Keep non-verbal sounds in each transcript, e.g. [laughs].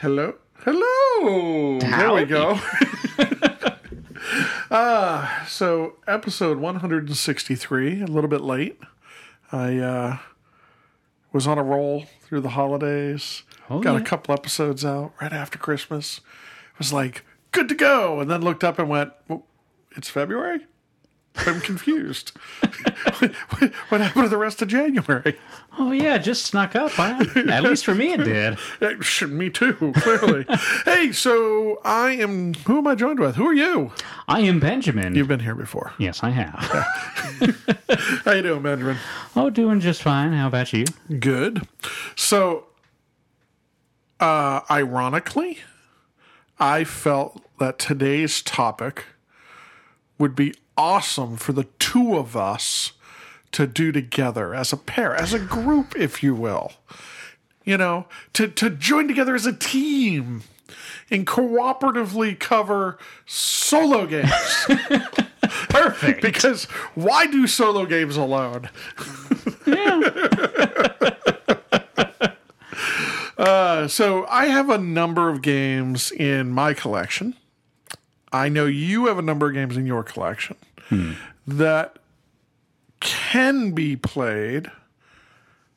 Hello? Hello! There we go. uh, [laughs] so, episode 163, a little bit late. I uh, was on a roll through the holidays. Oh, Got a couple episodes out right after Christmas. Was like, good to go. And then looked up and went, well, it's February? I'm confused. [laughs] what happened to the rest of January? Oh yeah, just snuck up. Huh? At least for me, it did. [laughs] Me too, clearly. hey, so I am. Who am I joined with? Who are you? I am Benjamin. You've been here before. yes, I have. [laughs] How you doing, Benjamin? oh, doing just fine. How about you? Good. So, uh, ironically, I felt that today's topic would be awesome for the two of us to do together as a pair, as a group, if you will. You know, to, to join together as a team and cooperatively cover solo games. [laughs] Perfect. because why do solo games alone? [laughs] Uh, so I have a number of games in my collection. I know you have a number of games in your collection that can be played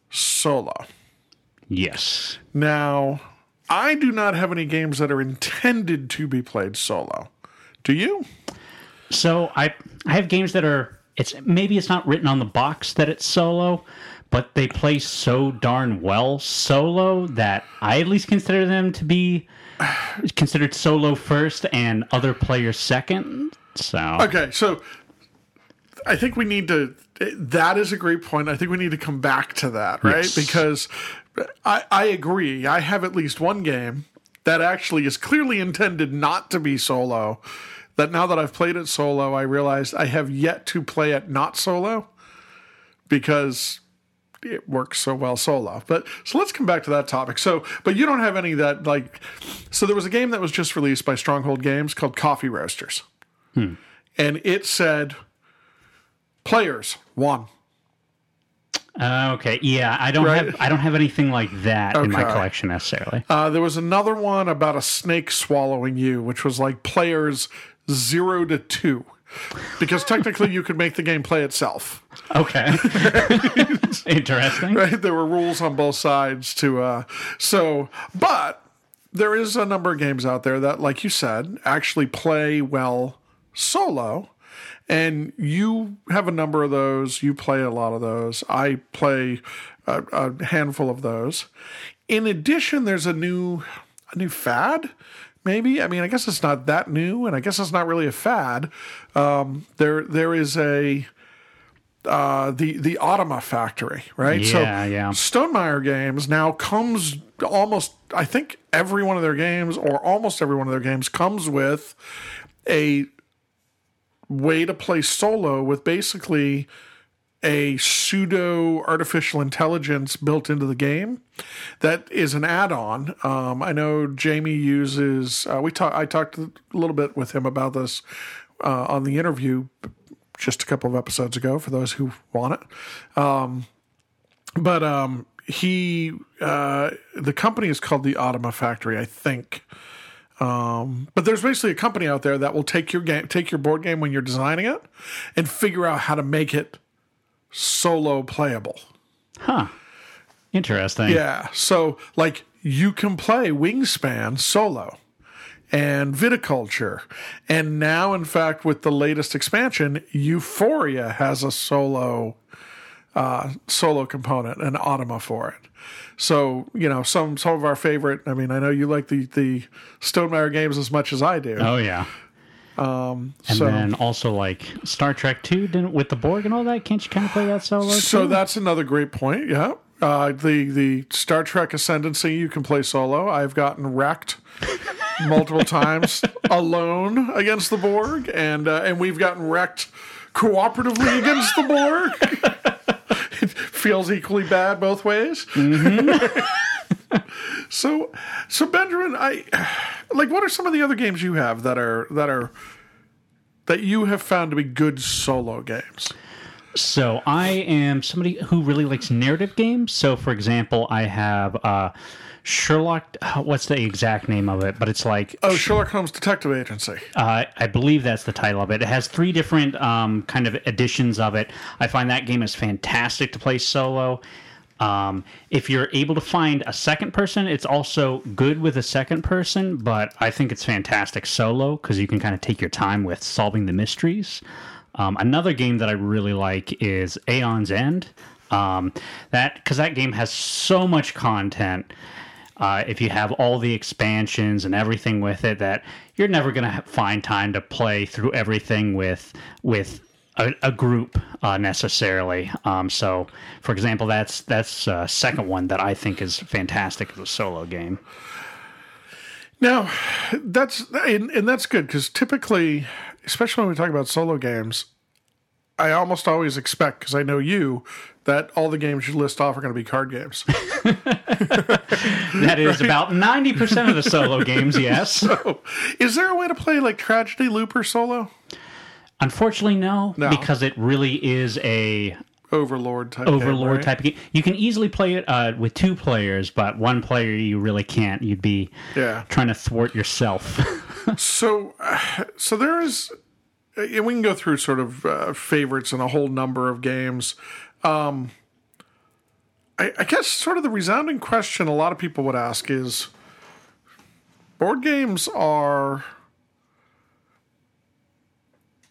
solo. yes. Now, I do not have any games that are intended to be played solo. Do you? So I I have games that are it's maybe it's not written on the box that it's solo, but they play so darn well solo that I at least consider them to be considered solo first and other players second. So Okay, so I think we need to. That is a great point. I think we need to come back to that, right? Yes. Because I, I agree. I have at least one game that actually is clearly intended not to be solo. That now that I've played it solo, I realized I have yet to play it not solo because it works so well solo. But so let's come back to that topic. So, but you don't have any that like. So there was a game that was just released by Stronghold Games called Coffee Roasters, hmm. and it said players one. Uh, okay, yeah, I don't Right. have I don't have anything like that in my collection necessarily. Uh, there was another one about a snake swallowing you, which was like players zero to two. Because technically, you could make the game play itself. Okay, [laughs] interesting. Right? There were rules on both sides to. Uh, so, but there is a number of games out there that, like you said, actually play well solo. And you have a number of those. You play a lot of those. I play a, a handful of those. In addition, there's a new a new fad. Maybe I mean I guess it's not that new, and I guess it's not really a fad. Um, there there is a uh, the the Automa factory, right? Yeah, yeah. Stonemaier Games now comes almost, I think every one of their games, or almost every one of their games, comes with a way to play solo with basically a pseudo artificial intelligence built into the game that is an add-on. Um, I know Jamie uses. Uh, we talked. I talked a little bit with him about this uh, on the interview just a couple of episodes ago. For those who want it, um, but um, he uh, the company is called the Automa Factory, I think. Um, but there's basically a company out there that will take your game, take your board game when you're designing it, and figure out how to make it solo playable. Huh. Interesting. Yeah. So like you can play Wingspan solo and Viticulture. And now in fact with the latest expansion, Euphoria has a solo uh solo component, an Automa for it. So, you know, some some of our favorite I mean, I know you like the the Stonemaier games as much as I do. Oh yeah. And so then also like Star Trek Two, didn't with the Borg and all that. Can't you kind of play that solo? So too? that's another great point. Yeah. Uh, the the Star Trek Ascendancy you can play solo. I've gotten wrecked [laughs] multiple times alone against the Borg, and uh, and we've gotten wrecked cooperatively against the Borg. [laughs] feels equally bad both ways. [laughs] so so Benjamin, I like. What are some of the other games you have that are that are that you have found to be good solo games? So I am somebody who really likes narrative games. So, for example, I have uh, Sherlock. uh, What's the exact name of it? But it's like Oh, Sherlock Holmes Detective Agency. uh, I believe that's the title of it. It has three different um, kind of editions of it. I find that game is fantastic to play solo. Um, if you're able to find a second person, it's also good with a second person, but I think it's fantastic solo because you can kind of take your time with solving the mysteries. Um, another game that I really like is Aeon's End. Um, that because that game has so much content. Uh, if you have all the expansions and everything with it, that you're never going to find time to play through everything with with a, a group uh, necessarily. Um, so, for example, that's that's a second one that I think is fantastic as a solo game. Now, that's and, and that's good because typically, especially when we talk about solo games, I almost always expect because I know you that all the games you list off are going to be card games. [laughs] That is about ninety percent of the solo games. [laughs] Yes, Is there a way to play like Tragedy Looper solo? unfortunately, no, No. because it really is a Overlord type. overlord game, right? type of game. You can easily play it uh, with two players, but one player you really can't. You'd be Yeah. trying to thwart yourself. [laughs] So, uh, [sighs] so there is, uh, we can go through sort of uh, favorites and a whole number of games. Um, I, I guess sort of the resounding question a lot of people would ask is, board games are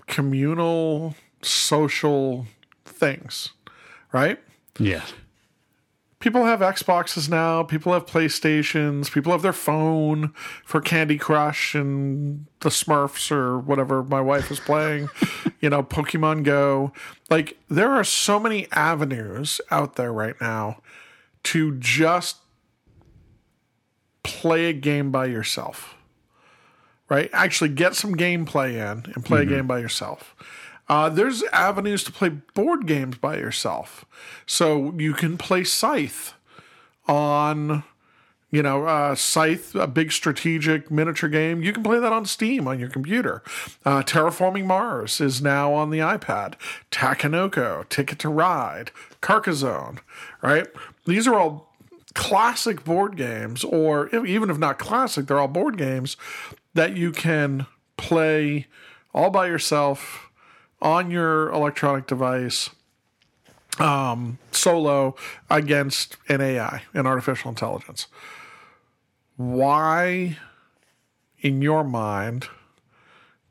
communal, social things, right? yes. People have Xboxes now. People have PlayStations. People have their phone for Candy Crush and the Smurfs or whatever my wife is playing. [laughs] you know, Pokemon Go. Like there are so many avenues out there right now to just play a game by yourself. Right? Actually get some gameplay in and play a mm-hmm. game by yourself. Uh, there's avenues to play board games by yourself. So you can play Scythe on, you know, uh, Scythe, a big strategic miniature game. You can play that on Steam on your computer. Uh, Terraforming Mars is now on the iPad. Takenoko, Ticket to Ride, Carcassonne, right? These are all classic board games, or even if not classic, they're all board games that you can play all by yourself on your electronic device um, solo against an AI, an artificial intelligence. Why, in your mind,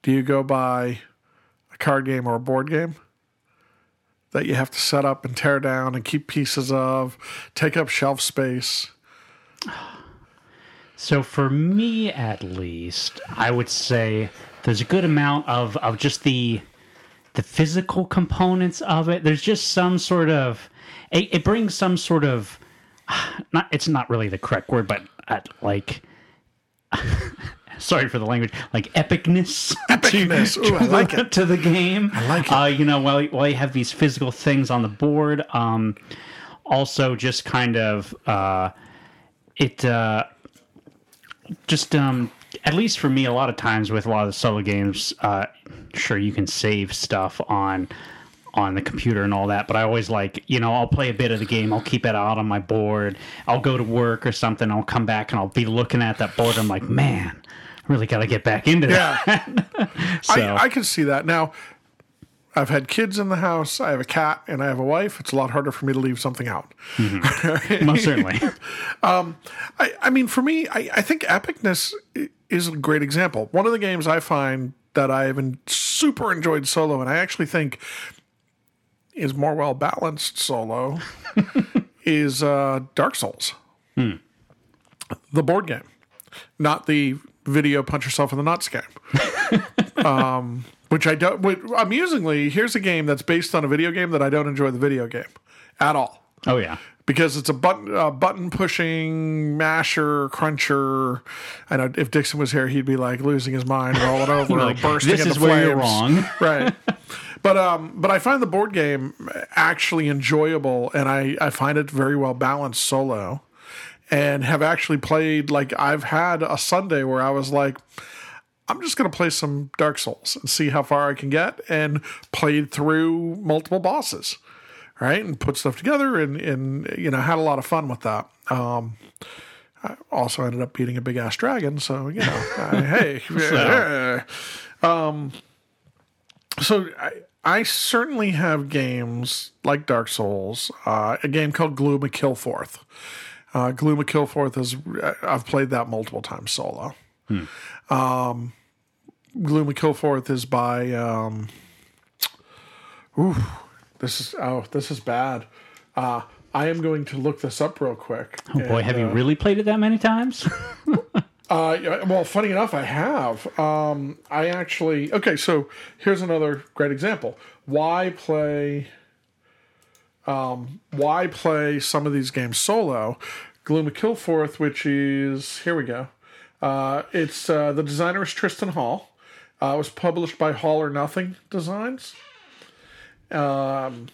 do you go buy a card game or a board game that you have to set up and tear down and keep pieces of, take up shelf space? So for me, at least, I would say there's a good amount of of just the the physical components of it. There's just some sort of it, it brings some sort of [sighs] not. It's not really the correct word, but uh, like. [laughs] Sorry for the language, like epicness. [laughs] Epicness. Ooh, I like the, it. to the game. I like it. Uh, you know, while while you have these physical things on the board, um, also just kind of uh, it. Uh, just um at least for me a lot of times with a lot of the solo games uh sure you can save stuff on on the computer and all that but i always like you know i'll play a bit of the game i'll keep it out on my board i'll go to work or something i'll come back and i'll be looking at that board i'm like man I really got to get back into that [laughs] so I, I can see that. Now, I've had kids in the house, I have a cat, and I have a wife. It's a lot harder for me to leave something out. most certainly [laughs] I, I mean, for me, I, I think epicness is a great example. One of the games I find that I have super enjoyed solo, and I actually think is more well balanced solo, [laughs] is uh, Dark Souls, the board game, not the video punch yourself in the nuts game. [laughs] um, which I don't. Which, amusingly, here's a game that's based on a video game that I don't enjoy the video game at all oh yeah because it's a button uh, button pushing masher cruncher. I know if Dixon was here, he'd be like losing his mind, rolling over, [laughs] Like, bursting this into is where you're wrong [laughs] right? But um, but I find the board game actually enjoyable, and I I find it very well balanced solo, and have actually played like I've had a Sunday where I was like. I'm just going to play some Dark Souls and see how far I can get, and played through multiple bosses right and put stuff together and and you know had a lot of fun with that um I also ended up beating a big ass dragon, so you know, [laughs] I, hey, yeah. um, so I, I certainly have games like Dark Souls, uh, a game called Gloom of Kilforth. Uh, Gloom of Kilforth is I've played that multiple times solo. Um, Gloom of Kilforth is by um, ooh, this is oh this is bad. Uh, I am going to look this up real quick. Oh boy, have you really played it that many times? [laughs] [laughs] Uh, well, funny enough, I have. Um, I actually okay. So here's another great example. Why play? Um, why play some of these games solo? Gloom of Kilforth, which is here we go. Uh, it's uh, the designer is Tristan Hall. Uh, it was published by Hall or Nothing Designs. Um,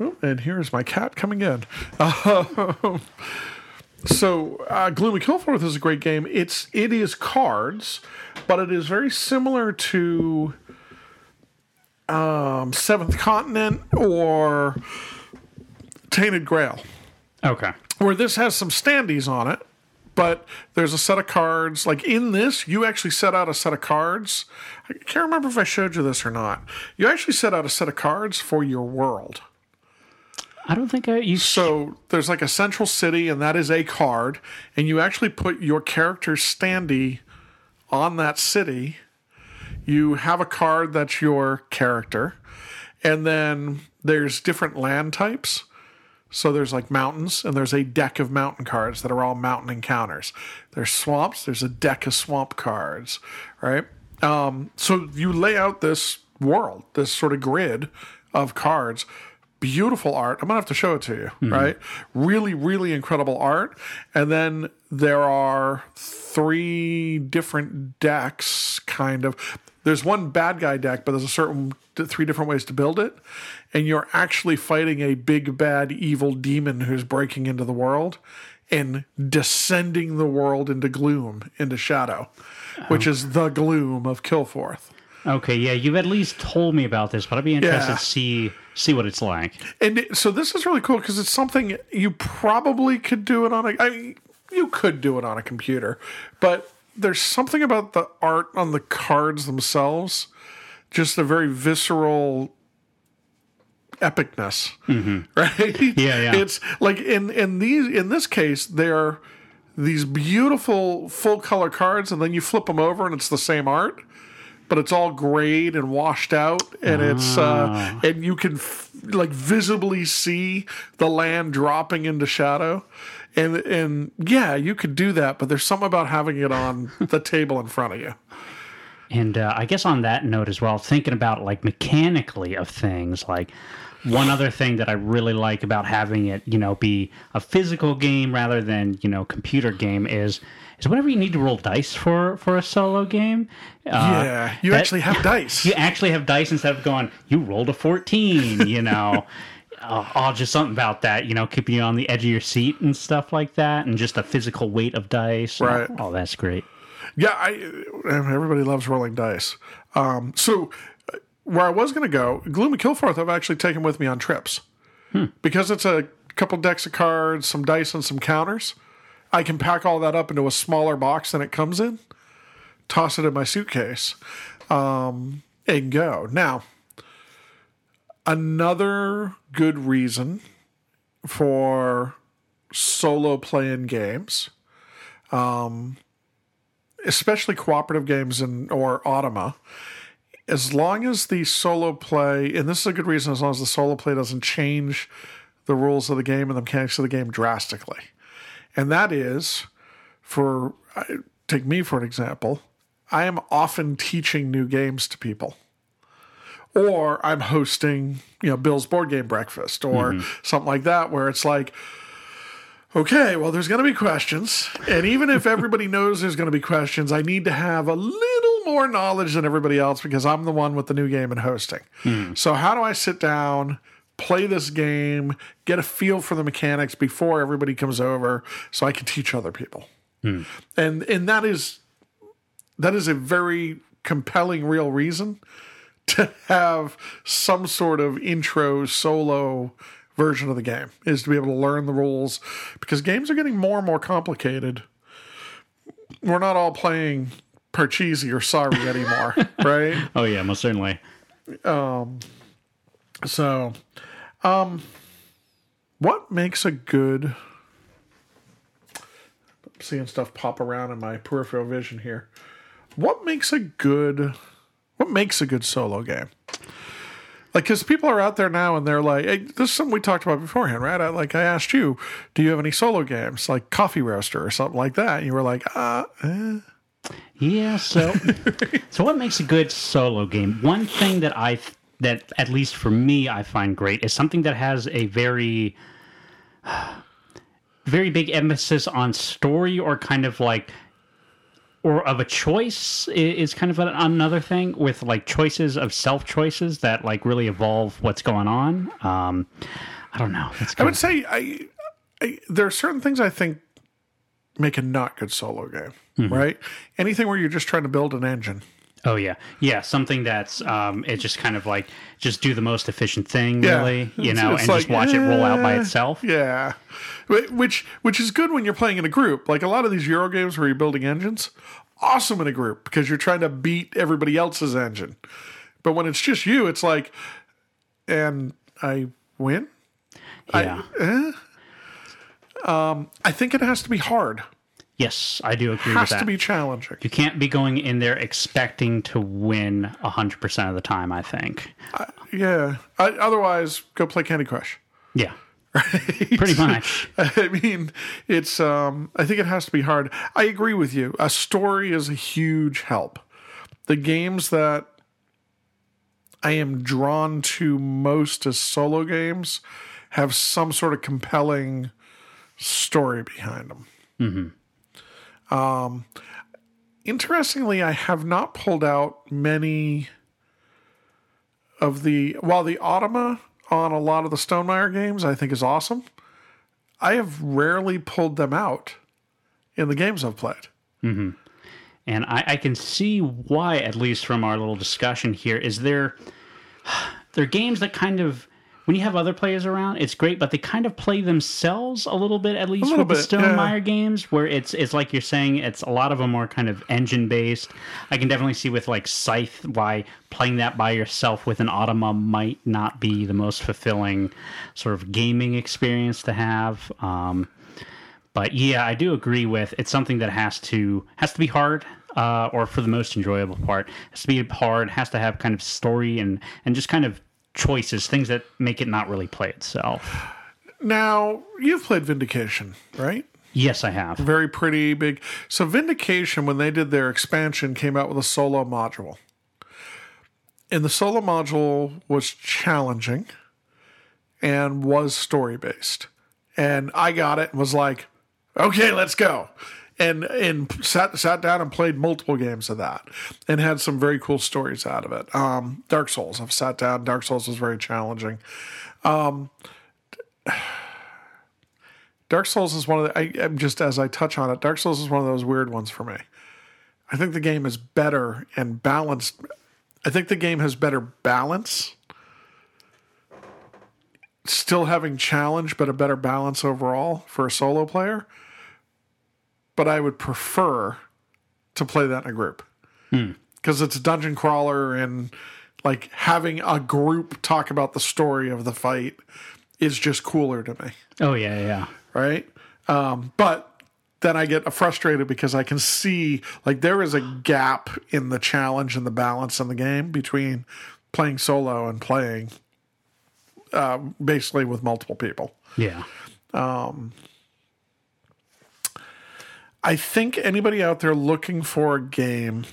oh, and here's my cat coming in. [laughs] So, uh, Gloomy Kilforth is a great game. It's it is cards, but it is very similar to um, Seventh Continent or Tainted Grail, okay. where this has some standees on it, but there's a set of cards. Like in this, you actually set out a set of cards. I can't remember if I showed you this or not. You actually set out a set of cards for your world. I don't think I you So there's like a central city, and that is a card, and you actually put your character's standee on that city. You have a card that's your character, and then there's different land types. So there's like mountains, and there's a deck of mountain cards that are all mountain encounters. There's swamps. There's a deck of swamp cards, right? Um, so you lay out this world, this sort of grid of cards. Beautiful art. I'm gonna have to show it to you, right? Really, really incredible art. And then there are three different decks, kind of. There's one bad guy deck, but there's a certain three different ways to build it, and you're actually fighting a big bad evil demon who's breaking into the world and descending the world into gloom, into shadow, which is the gloom of Kilforth. Okay, yeah, you've at least told me about this, but I'd be interested Yeah. to see see what it's like. And it- so this is really cool because it's something you probably could do it on a. I mean, you could do it on a computer, but there's something about the art on the cards themselves, just a very visceral epicness, [laughs] right? Yeah, yeah. It's like in in these in this case they're these beautiful full color cards, and then you flip them over and it's the same art. But it's all grayed and washed out, and it's uh, and you can f- like visibly see the land dropping into shadow, and and yeah, you could do that. But there's something about having it on the table in front of you. And uh, I guess on that note as well, thinking about like mechanically of things, like one other thing that I really like about having it, you know, be a physical game rather than you know computer game is is whenever you need to roll dice for for a solo game. Uh, yeah, you that- actually have [laughs] dice. you actually have dice instead of going, you rolled a 14, [laughs] you know. oh, oh, just something about that, you know, keeping you on the edge of your seat and stuff like that, and just the physical weight of dice. Right. Oh, that's great. Yeah, I everybody loves rolling dice. Um, so uh, where I was going to go, Gloomy Kilforth, I've actually taken with me on trips because it's a couple decks of cards, some dice, and some counters. I can pack all that up into a smaller box than it comes in, toss it in my suitcase, um, and go. Now, another good reason for solo playing games especially cooperative games and or Automa, as long as the solo play, and this is a good reason, as long as the solo play doesn't change the rules of the game and the mechanics of the game drastically, and that is for take me for an example, I am often teaching new games to people. Or I'm hosting, you know, Bill's board game breakfast or mm-hmm. something like that, where it's like, Okay, well, there's going to be questions. And even if everybody [laughs] knows there's going to be questions, I need to have a little more knowledge than everybody else because I'm the one with the new game and hosting. Hmm. So, how do I sit down, play this game, get a feel for the mechanics before everybody comes over so I can teach other people? Hmm. And and that is that is a very compelling real reason to have some sort of intro solo version of the game is to be able to learn the rules because games are getting more and more complicated. We're not all playing Parcheesi or Sorry [laughs] anymore, right? Oh yeah, most certainly. Um, So, um, what makes a good? I'm seeing stuff pop around in my peripheral vision here. What makes a good? What makes a good solo game? Like, because people are out there now and they're like, hey, this is something we talked about beforehand, right? I, like, I asked you, do you have any solo games like Coffee Roaster or something like that? And you were like, uh, eh. Yeah, so [laughs] so what makes a good solo game? One thing that I that at least for me I find great is something that has a very [sighs] very big emphasis on story or kind of like or of a choice is kind of another thing with like choices of self choices that like really evolve what's going on. Um, I don't know. I would say I, I there are certain things I think make a not good solo game, right? Anything where you're just trying to build an engine. Oh yeah, yeah. Something that's um, it just kind of like just do the most efficient thing, Yeah. really, you It's- know, it's and just like, watch it roll out by eh, itself. Yeah, which which is good when you're playing in a group. Like a lot of these Euro games where you're building engines, awesome in a group because you're trying to beat everybody else's engine. But when it's just you, it's like, and I win. Yeah. Um, I think it has to be hard. Yes, I do agree Has with that. to be challenging. you can't be going in there expecting to win hundred percent of the time. I think. Yeah. I, otherwise, go play Candy Crush. Yeah. Pretty much. [laughs] I mean, it's. Um, I think it has to be hard. I agree with you. A story is a huge help. The games that I am drawn to most as solo games have some sort of compelling story behind them. Um, interestingly, I have not pulled out many of the. While the Automa on a lot of the Stonemaier games, I think is awesome. I have rarely pulled them out in the games I've played. And I, I can see why, at least from our little discussion here, is there [sighs] there are games that kind of when you have other players around, it's great, but they kind of play themselves a little bit, at least with the bit, yeah. Games, where it's it's like you're saying, it's a lot of them are kind of engine based. I can definitely see with like Scythe why playing that by yourself with an Automa might not be the most fulfilling sort of gaming experience to have. Um, but yeah, I do agree with it's something that has to has to be hard, uh, or for the most enjoyable part, has to be hard, has to have kind of story and and just kind of choices, things that make it not really play itself. Now, you've played Vindication, right? Yes, I have. Very pretty big. So, Vindication, when they did their expansion, came out with a solo module. And the solo module was challenging and was story based. And I got it and was like, okay, let's go. And and sat sat down and played multiple games of that, and had some very cool stories out of it. Um, Dark Souls, I've sat down. Dark Souls was very challenging. [sighs] Dark Souls is one of the. I, I'm just as I touch on it. Dark Souls is one of those weird ones for me. I think the game is better and balanced. I think the game has better balance. Still having challenge, but a better balance overall for a solo player. But I would prefer to play that in a group because it's a dungeon crawler and like having a group talk about the story of the fight is just cooler to me Oh yeah, yeah. right? Um, but then I get frustrated because I can see like there is a gap in the challenge and the balance in the game between playing solo and playing uh, basically with multiple people. Yeah. I think anybody out there looking for a game,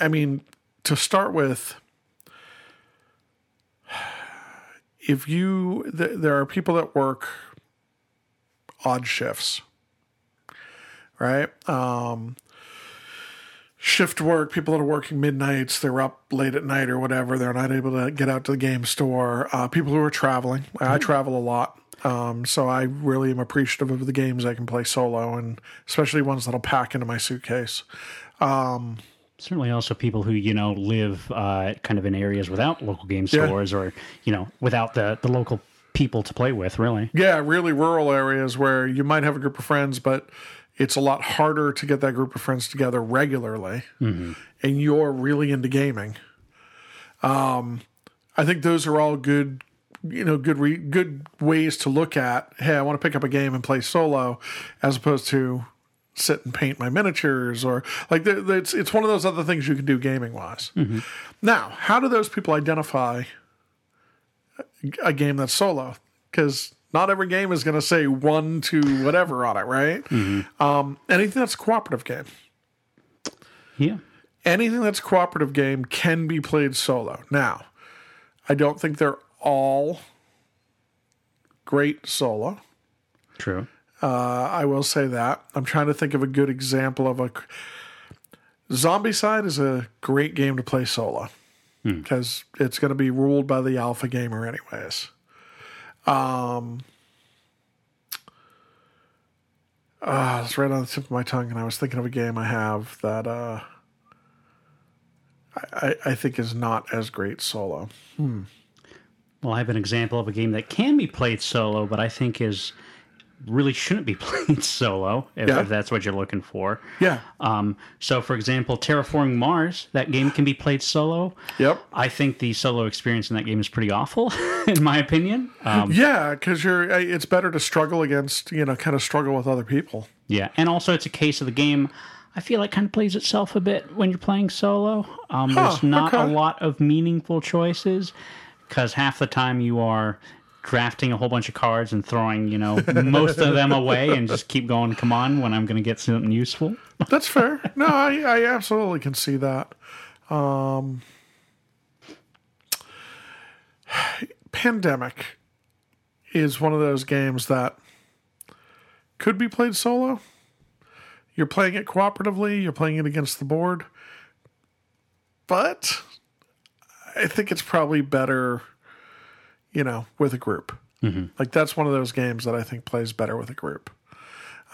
I- mean, to start with, if you, th- there are people that work odd shifts, right? Um, shift work, people that are working midnights, they're up late at night or whatever, they're not able to get out to the game store. Uh, people who are traveling, I travel a lot. Um, so I really am appreciative of the games I can play solo, and especially ones that'll pack into my suitcase. Certainly, also people who you know live uh, kind of in areas without local game stores, or you know without the the local people to play with, really. Yeah, really rural areas where you might have a group of friends, but it's a lot harder to get that group of friends together regularly, and you're really into gaming. Um, I think those are all good, you know, good re- good ways to look at. Hey, I want to pick up a game and play solo, as opposed to sit and paint my miniatures or like there- there- it's it's one of those other things you can do gaming wise. Now, how do those people identify a game that's solo? Because not every game is going to say one to whatever on it, right? Um, anything that's a cooperative game, Yeah. anything that's a cooperative game can be played solo. Now, I don't think they're all great solo. True. Uh, I will say that. I'm trying to think of a good example of a. Zombicide is a great game to play solo because it's going to be ruled by the alpha gamer, anyways. Um, uh, it's right on the tip of my tongue, and I was thinking of a game I have that uh, I, I I think is not as great solo. Well, I have an example of a game that can be played solo, but I think is really shouldn't be [laughs] played solo if, Yeah. if that's what you're looking for. Yeah. Um, so, for example, Terraforming Mars, that game can be played solo. Yep. I think the solo experience in that game is pretty awful, [laughs] in my opinion. Um, Yeah, because you're. It's better to struggle against, you know, kind of struggle with other people. yeah, and also it's a case of the game. I feel like kind of plays itself a bit when you're playing solo. Um, there's not a lot of meaningful choices because half the time you are drafting a whole bunch of cards and throwing, you know, most of them away and just keep going. Come on, when I'm going to get something useful. [laughs] That's fair. No, I, I absolutely can see that. Um, Pandemic is one of those games that could be played solo. You're playing it cooperatively, you're playing it against the board. But I think it's probably better, you know, with a group. Like that's one of those games that I think plays better with a group.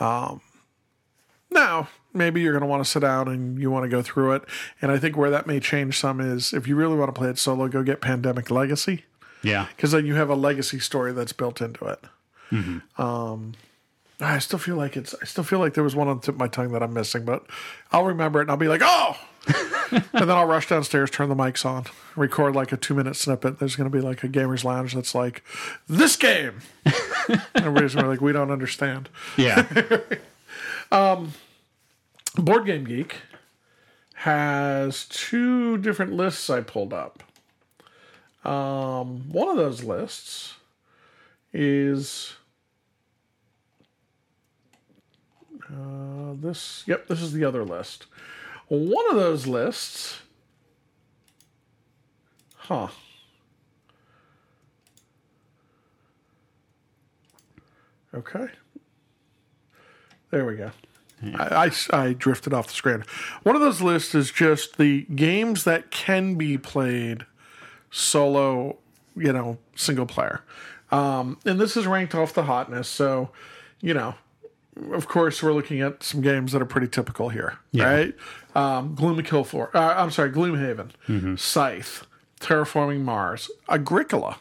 Um, Now, maybe you're going to want to sit down and you want to go through it. And I think where that may change some is if you really want to play it solo, go get Pandemic Legacy Yeah. because then you have a legacy story that's built into it. Um, I still feel like it's. I still feel like there was one on the tip of my tongue that I'm missing, but I'll remember it and I'll be like, oh. [laughs] and then I'll rush downstairs, turn the mics on, record like a two minute snippet. There's going to be like a gamers lounge that's like this game. [laughs] Everybody's like, we don't understand. Yeah. [laughs] Um, Board Game Geek has two different lists I pulled up. Um, one of those lists is uh, this. Yep, this is the other list. One of those lists, huh? Okay. There we go. I, I, I drifted off the screen. One of those lists is just the games that can be played solo, you know, single player. Um, and this is ranked off the hotness. So, you know, of course, we're looking at some games that are pretty typical here, right? Um, Gloom and Kill For, uh, I'm sorry, Gloomhaven, Scythe, Terraforming Mars, Agricola.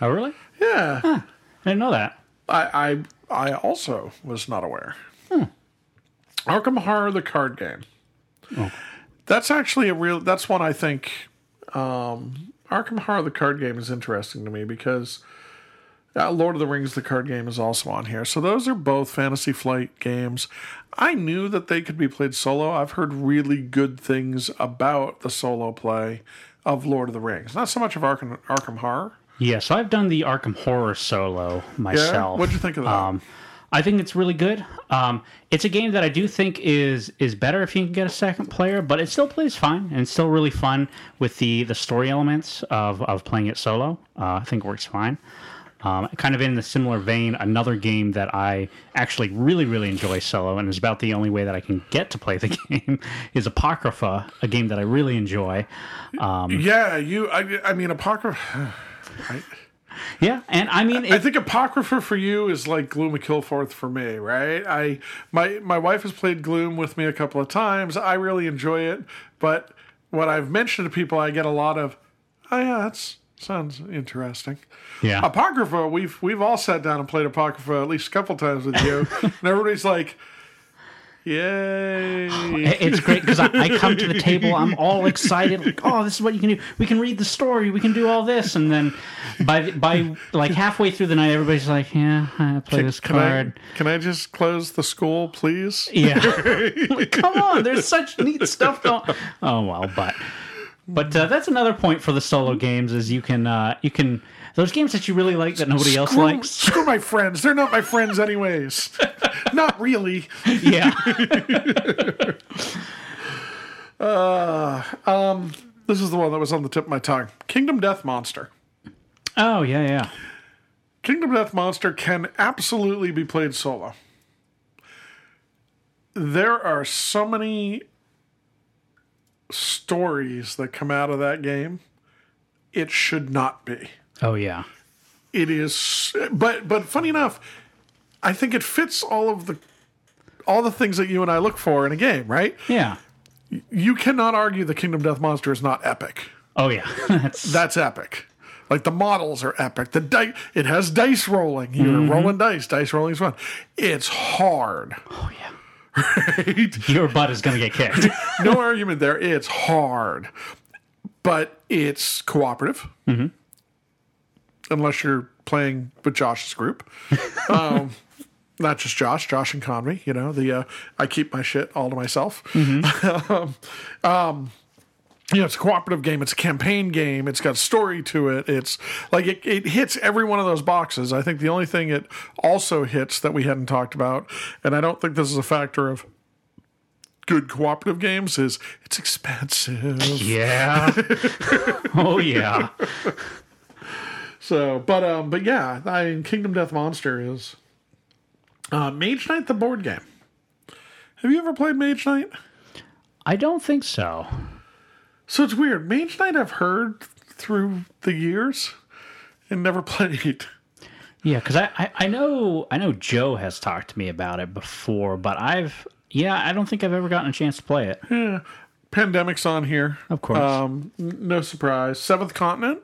oh, really? Yeah. I didn't know that. I, I I also was not aware. Arkham Horror, the card game. That's actually a real. That's one I think. Um, Arkham Horror, the card game, is interesting to me because uh, Lord of the Rings, the card game, is also on here. So those are both Fantasy Flight games. I knew that they could be played solo. I've heard really good things about the solo play of Lord of the Rings. Not so much of Arkham Arkham Horror. Yeah, so I've done the Arkham Horror solo myself. What'd you think of that? Um, I think it's really good. Um, it's a game that I do think is is better if you can get a second player, but it still plays fine and it's still really fun with the the story elements of of playing it solo. Uh, I think it works fine. Um, kind of in a similar vein, another game that I actually really, really enjoy solo, and is about the only way that I can get to play the [laughs] game, is Apocrypha, a game that I really enjoy. Um, Yeah, you. I, I mean, Apocrypha. [sighs] I, yeah, and I mean, I think Apocrypha for you is like Gloom and Kilforth for me, right? I my my wife has played Gloom with me a couple of times. I really enjoy it, but what I've mentioned to people, I get a lot of, oh yeah, that's Sounds interesting. Yeah. Apocrypha, we've we've all sat down and played Apocrypha at least a couple times with you, [laughs] and everybody's like, "Yay!" It's great because I, I come to the table, I'm all excited, like, oh, this is what you can do. We can read the story, we can do all this, and then by by like halfway through the night, everybody's like, yeah, I play this Can I, card. can I just close the school, please? Yeah, [laughs] Like, come on, there's such neat stuff going. [laughs] Oh well, but but uh, that's another point for the solo games is you can uh, you can those games that you really like that nobody else Screw, likes. screw my [laughs] friends. They're not my friends, anyways. not really. Yeah, [laughs] This is the one that was on the tip of my tongue. Kingdom Death Monster. oh yeah, yeah. Kingdom Death Monster can absolutely be played solo. There are so many stories that come out of that game. It should not be. Oh yeah. It is but but funny enough, I think it fits all of the all the things that you and I look for in a game, right? Yeah. You cannot argue the Kingdom Death Monster is not epic. Oh yeah. [laughs] That's That's epic. Like the models are epic. The dice it has dice rolling. You're mm-hmm. rolling dice. Dice rolling is fun. It's hard. oh yeah. Right? [laughs] Your butt is gonna get kicked. [laughs] no argument there. It's hard, but it's cooperative. Mm-hmm. Unless you're playing with Josh's group, [laughs] um, not just Josh, Josh and Conry. You know the uh, I keep my shit all to myself. um, um, you know, it's a cooperative game. It's a campaign game. It's got story to it. It's like it, it hits every one of those boxes. I think the only thing it also hits that we hadn't talked about, and I don't think this is a factor of good cooperative games, is it's expensive. Yeah. [laughs] oh yeah. So, but um, but yeah, I mean, Kingdom Death Monster is uh, Mage Knight, the board game. Have you ever played Mage Knight? I don't think so. So it's weird. Mage Knight, I've heard through the years and never [laughs] played. Yeah, because I, I I know I know Joe has talked to me about it before, but I've yeah I don't think I've ever gotten a chance to play it. Yeah. Pandemic's on here. Of course. Um, no surprise. Seventh Continent.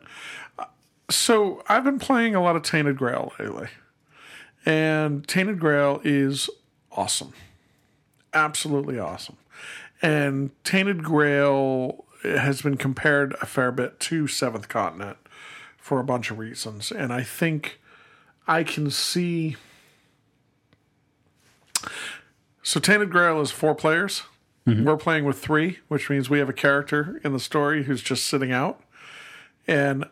Uh, So I've been playing a lot of Tainted Grail lately. And Tainted Grail is awesome. Absolutely awesome. And Tainted Grail has been compared a fair bit to Seventh Continent for a bunch of reasons. And I think I can see. So Tainted Grail is four players. We're playing with three, which means we have a character in the story who's just sitting out. And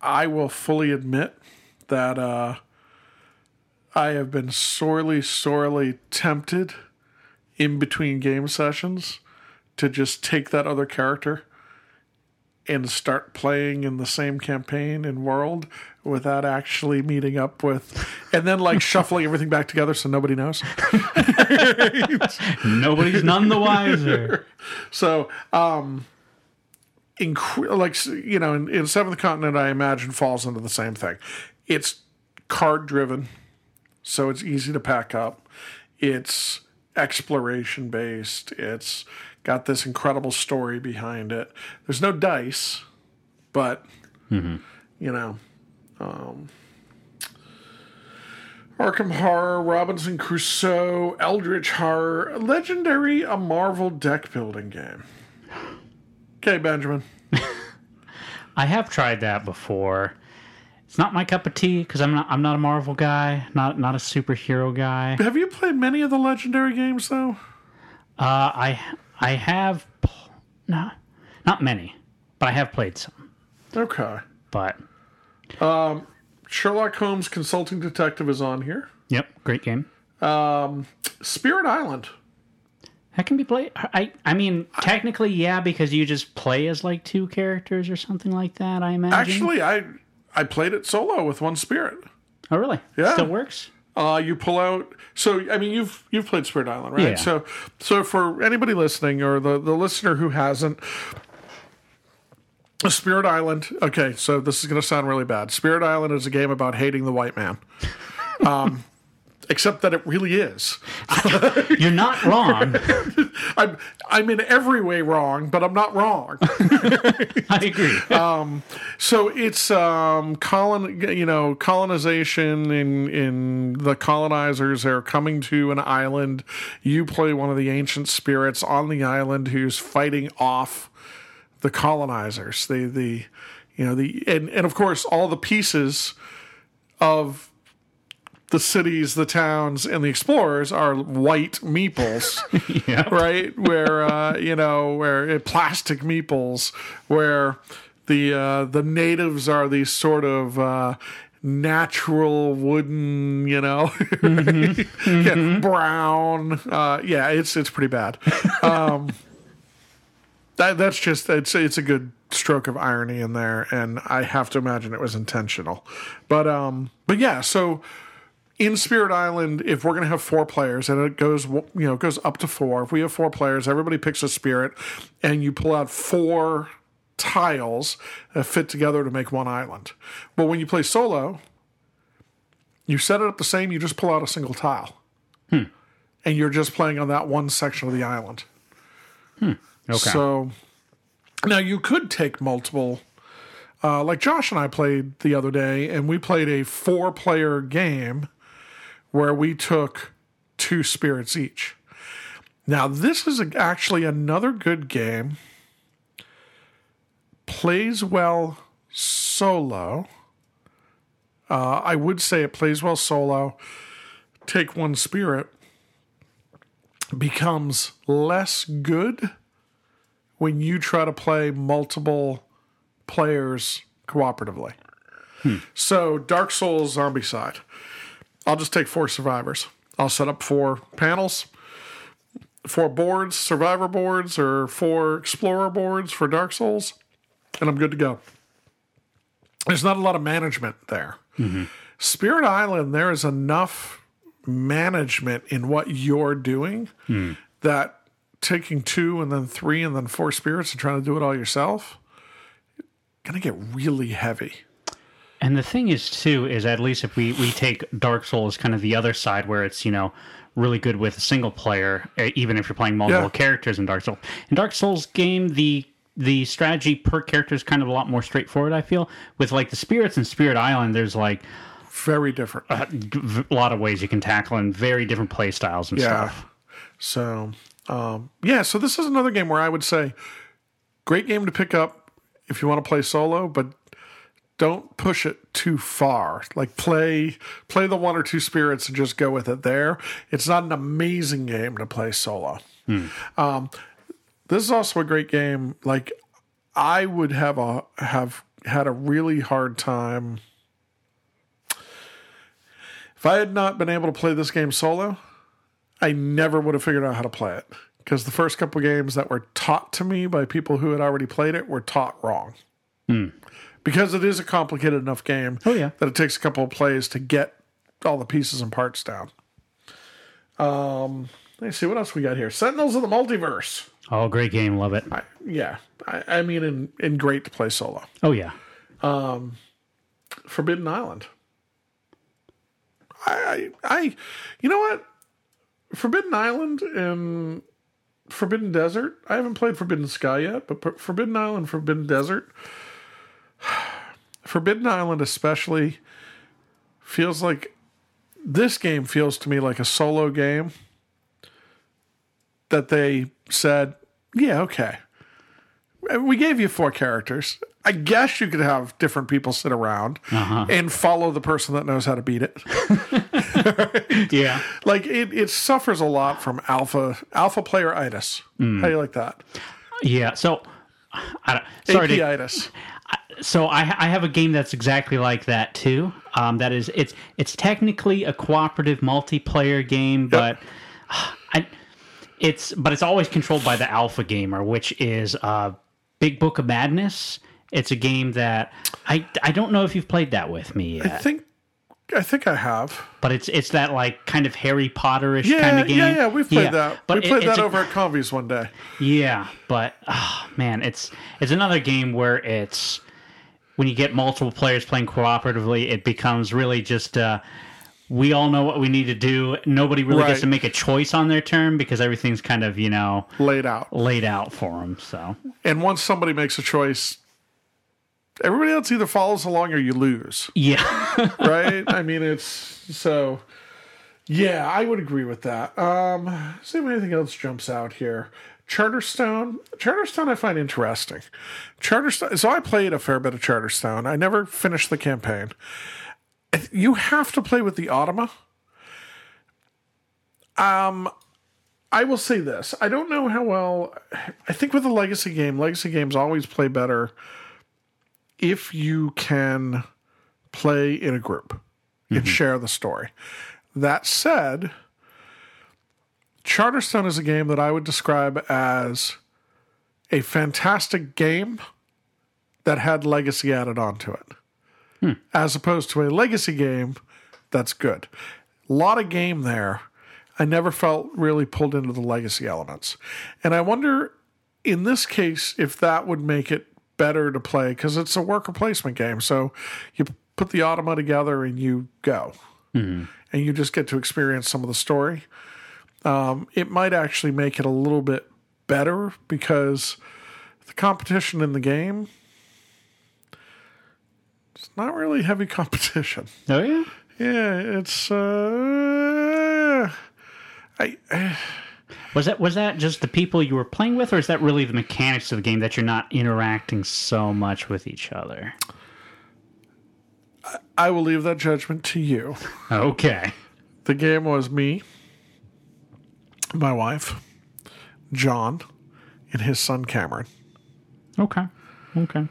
I will fully admit that uh, I have been sorely, sorely tempted in between game sessions to just take that other character and start playing in the same campaign and world without actually meeting up with and then like [laughs] shuffling everything back together so nobody knows. [laughs] Nobody's none the wiser. So, um, inc- like you know, in, in Seventh Continent, I imagine falls into the same thing. It's card driven, so it's easy to pack up. It's exploration based. It's got this incredible story behind it. There's no dice, but you know, um, Arkham Horror, Robinson Crusoe, Eldritch Horror, Legendary, a Marvel deck building game. Okay, Benjamin. [laughs] I have tried that before. It's not my cup of tea because I'm not I'm not a Marvel guy, not not a superhero guy. Have you played many of the Legendary games, though? Uh, I I have no, not many, but I have played some. Okay. But um, Sherlock Holmes Consulting Detective is on here. yep, great game. Um, Spirit Island. That can be played. I I mean, technically, yeah, because you just play as like two characters or something like that. I imagine. Actually, I I played it solo with one spirit. oh really? Yeah. still works. Uh, you pull out. So I mean, you've you've played Spirit Island, right? Yeah. So so for anybody listening or the the listener who hasn't, Spirit Island. Okay, so this is going to sound really bad. Spirit Island is a game about hating the white man. um, except that it really is. [laughs] You're not wrong. [laughs] I'm I'm in every way wrong, but I'm not wrong. [laughs] I agree. so it's um colon you know colonization in in the colonizers are coming to an island. You play one of the ancient spirits on the island who's fighting off the colonizers. The the you know the and and of course all the pieces of the cities, the towns, and the explorers are white meeples, [laughs] yeah. right? Where uh, you know, where uh, plastic meeples, where the uh, the natives are these sort of uh, natural wooden, you know, [laughs] yeah, brown. Uh, yeah, it's it's pretty bad. Um, [laughs] that that's just it's it's a good stroke of irony in there, and I have to imagine it was intentional. But um, but yeah, so in Spirit Island, if we're going to have four players, and it goes, you know, it goes up to four. If we have four players, everybody picks a spirit, and you pull out four tiles that fit together to make one island. But when you play solo, you set it up the same. You just pull out a single tile, and you're just playing on that one section of the island. Okay. So now you could take multiple. Uh, like Josh and I played the other day, and we played a four player game where we took two spirits each. Now, this is actually another good game. Plays well solo. Uh, I would say it plays well solo. Take one spirit becomes less good when you try to play multiple players cooperatively. So, Dark Souls Zombicide. I'll just take four survivors. I'll set up four panels, four boards, survivor boards, or four explorer boards for Dark Souls, and I'm good to go. There's not a lot of management there. Mm-hmm. Spirit Island, there is enough management in what you're doing hmm. that taking two and then three and then four spirits and trying to do it all yourself gonna get really heavy. And the thing is, too, is at least if we, we take Dark Souls kind of the other side where it's, you know, really good with a single player, uh, even if you're playing multiple Yeah. characters in Dark Souls. In Dark Souls game, the the strategy per character is kind of a lot more straightforward, I feel. With like the spirits in Spirit Island, there's like Very different. a lot of ways you can tackle and very different play styles and Yeah. stuff. So, um, yeah, so this is another game where I would say great game to pick up if you want to play solo, but don't push it too far. Like play play the one or two spirits and just go with it there. It's not an amazing game to play solo. Um, this is also a great game. Like I would have a have had a really hard time if I had not been able to play this game solo. I never would have figured out how to play it because the first couple games that were taught to me by people who had already played it were taught wrong. Because it is a complicated enough game Oh, yeah. that it takes a couple of plays to get all the pieces and parts down. Um, let's see what else we got here. Sentinels of the Multiverse. Oh, great game. Love it. I, yeah, I, I mean, in, in great to play solo. Oh, yeah. Forbidden Island. I, I, I, you know what? Forbidden Island and Forbidden Desert. I haven't played Forbidden Sky yet, but Forbidden Island, Forbidden Desert. [sighs] Forbidden Island, especially, feels like this game feels to me like a solo game that they said, yeah, okay. We gave you four characters. I guess you could have different people sit around uh-huh. and follow the person that knows how to beat it. [laughs] [laughs] Yeah. like it, it suffers a lot from alpha alpha player itis. Mm. How do you like that? Yeah. So, I don't, sorry to, AP-itis. So I, I have a game that's exactly like that too. Um, that is, it's it's technically a cooperative multiplayer game, but I, it's but it's always controlled by the alpha gamer, which is uh, Big Book of Madness. It's a game that I I don't know if you've played that with me I yet, think I think I have. but it's it's that like kind of Harry Potterish Yeah, kind of game. yeah, yeah. We've played that. But we played that a- over at Convies one day. Yeah, but oh, man, it's it's another game where it's when you get multiple players playing cooperatively, it becomes really just uh, we all know what we need to do. Nobody really Right. gets to make a choice on their turn because everything's kind of you know laid out. laid out for them. So And once somebody makes a choice, everybody else either follows along or you lose, yeah, [laughs] right? I mean, it's so. Yeah, I would agree with that. Um, see if anything else jumps out here. Charterstone. Charterstone, I find interesting. Charterstone. So I played a fair bit of Charterstone. I never finished the campaign. You have to play with the Automa. Um, I will say this. I don't know how well. I think with a legacy game, legacy games always play better if you can play in a group and mm-hmm. share the story. That said, Charterstone is a game that I would describe as a fantastic game that had legacy added onto it, hmm. as opposed to a legacy game that's good. A lot of game there. I never felt really pulled into the legacy elements. And I wonder in this case if that would make it better to play because it's a worker placement game. So you put the automa together and you go. And you just get to experience some of the story. Um, it might actually make it a little bit better because the competition in the game it's not really heavy [laughs] competition. oh yeah. Yeah, it's uh I Was that was that just the people you were playing with, or is that really the mechanics of the game that you're not interacting so much with each other? I will leave that judgment to you. Okay. The game was me, my wife, John, and his son Cameron. Okay. Okay.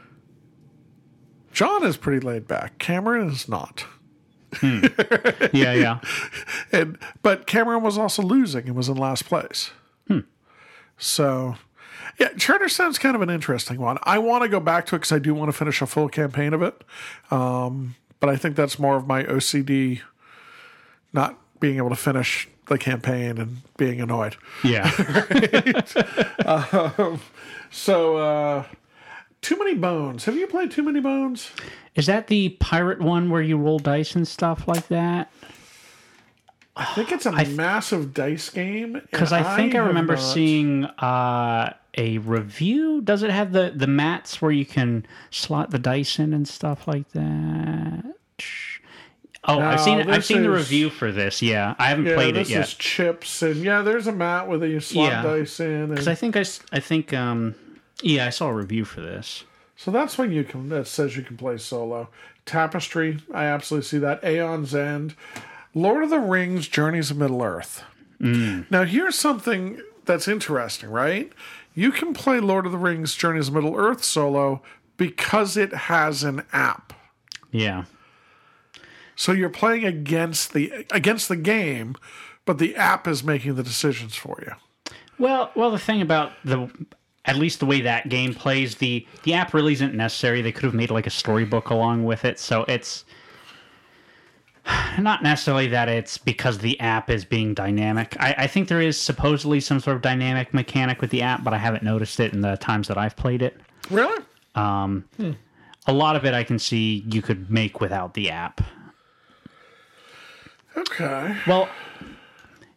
John is pretty laid back. Cameron is not. Yeah, yeah. [laughs] And but Cameron was also losing and was in last place. So yeah, Charterstone's kind of an interesting one. I want to go back to it because I do want to finish a full campaign of it. Um, but I think that's more of my OCD not being able to finish the campaign and being annoyed. Yeah. [laughs] [laughs] So uh Too Many Bones. Have you played Too Many Bones? Is that the pirate one where you roll dice and stuff like that? I think it's a massive dice game. Because I think I, have remember not- seeing uh, a review. Does it have the the mats where you can slot the dice in and stuff like that? Oh, I've seen I've this seen the review for this. Yeah, I haven't Yeah, played it yet. is chips and yeah, there's a mat where you slot Yeah. dice in. And, Because I think I, I think um yeah I saw a review for this. So that's when you can that says you can play solo. Tapestry, I absolutely see that. Aeon's End. Lord of the Rings, Journeys of Middle Earth. Mm. Now here's something that's interesting, right? You can play Lord of the Rings, Journeys of Middle Earth solo because it has an app. Yeah, So you're playing against the against the game, but the app is making the decisions for you. Well, well, the thing about the, at least the way that game plays, the the app really isn't necessary. They could have made like a storybook along with it, so it's [sighs] not necessarily that it's because the app is being dynamic. I, I think there is supposedly some sort of dynamic mechanic with the app, but I haven't noticed it in the times that I've played it. Really? Um, A lot of it I can see you could make without the app. Okay. Well,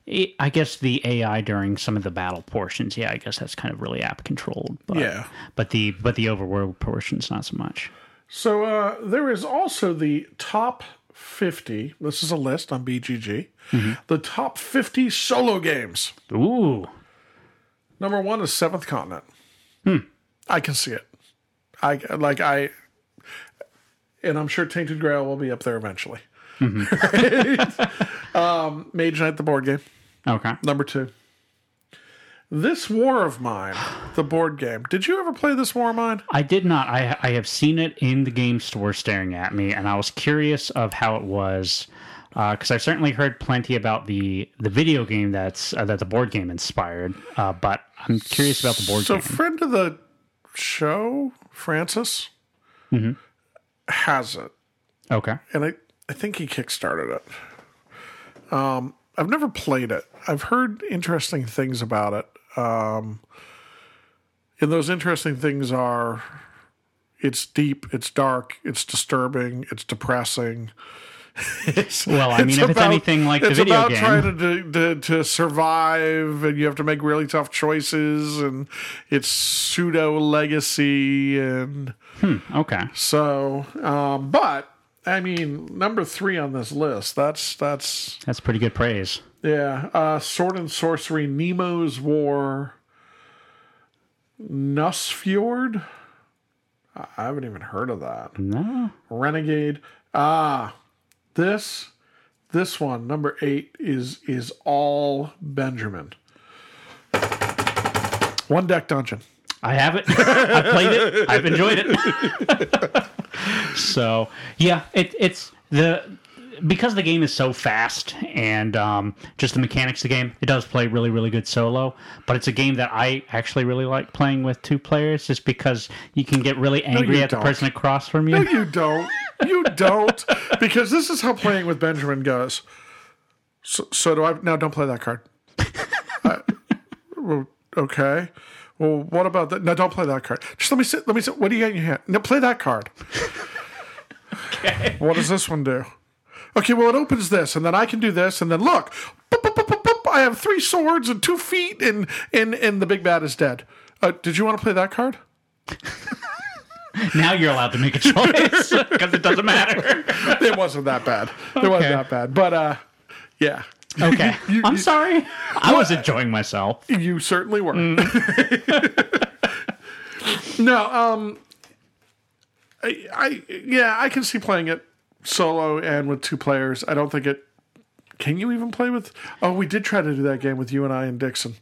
it, I guess the AI during some of the battle portions, yeah, I guess that's kind of really app controlled. But, Yeah. But the but the overworld portions not so much. So uh, there is also the top 50. This is a list on BGG. The top 50 solo games. Ooh, Number one is Seventh Continent. Hmm. I can see it. I like I, and I'm sure Tainted Grail will be up there eventually. [laughs] um, Mage Knight, the board game. Okay. Number two. This War of Mine, [sighs] the board game. Did you ever play this War of Mine? I did not. I I have seen it in the game store staring at me, and I was curious of how it was because I've certainly heard plenty about the the video game that's uh, that the board game inspired. Uh, but I'm curious about the board So, game. So, friend of the show, Francis, has it. okay. and I, I think he kickstarted it. Um, I've never played it. I've heard interesting things about it. Um, and those interesting things are it's deep, it's dark, it's disturbing, it's depressing, [laughs] It's- Well, I mean, if it's anything like the video game, it's about trying to, to to survive, and you have to make really tough choices, and it's pseudo legacy, and Okay. so. Um, but I mean, number three on this list. That's that's That's pretty good praise. yeah. Uh, Sword and Sorcery, Nemo's War, Nusfjord. I haven't even heard of that. No. Renegade. Ah, this this one number eight is is all Benjamin. One deck dungeon. I have it. [laughs] I played it. I've enjoyed it. [laughs] so yeah, it, it's the because the game is so fast and um, just the mechanics of the game. It does play really really good solo, but it's a game that I actually really like playing with two players, just because you can get really angry you at the don't. person across from you. No, you don't. You don't. Because this is how playing with Benjamin goes. So, so do I now? Don't play that card. Uh, okay. Well, what about that? No, don't play that card. Just let me sit. Let me sit. What do you got in your hand? No, play that card. Okay. What does this one do? Okay, well, it opens this, and then I can do this, and then look, boop, boop, boop, I have three swords and two feet, and and and the big bad is dead. Uh, did you want to play that card? Now you're allowed to make a choice because it doesn't matter. [laughs] It wasn't that bad. It wasn't that bad, but uh, yeah. [laughs] Okay. You- I'm you- sorry. [laughs] I was enjoying myself. You certainly were. [laughs] no, um, I, I, yeah, I can see playing it solo and with two players. I don't think it. Can you even play with? Oh, we did try to do that game with you and I and Dixon.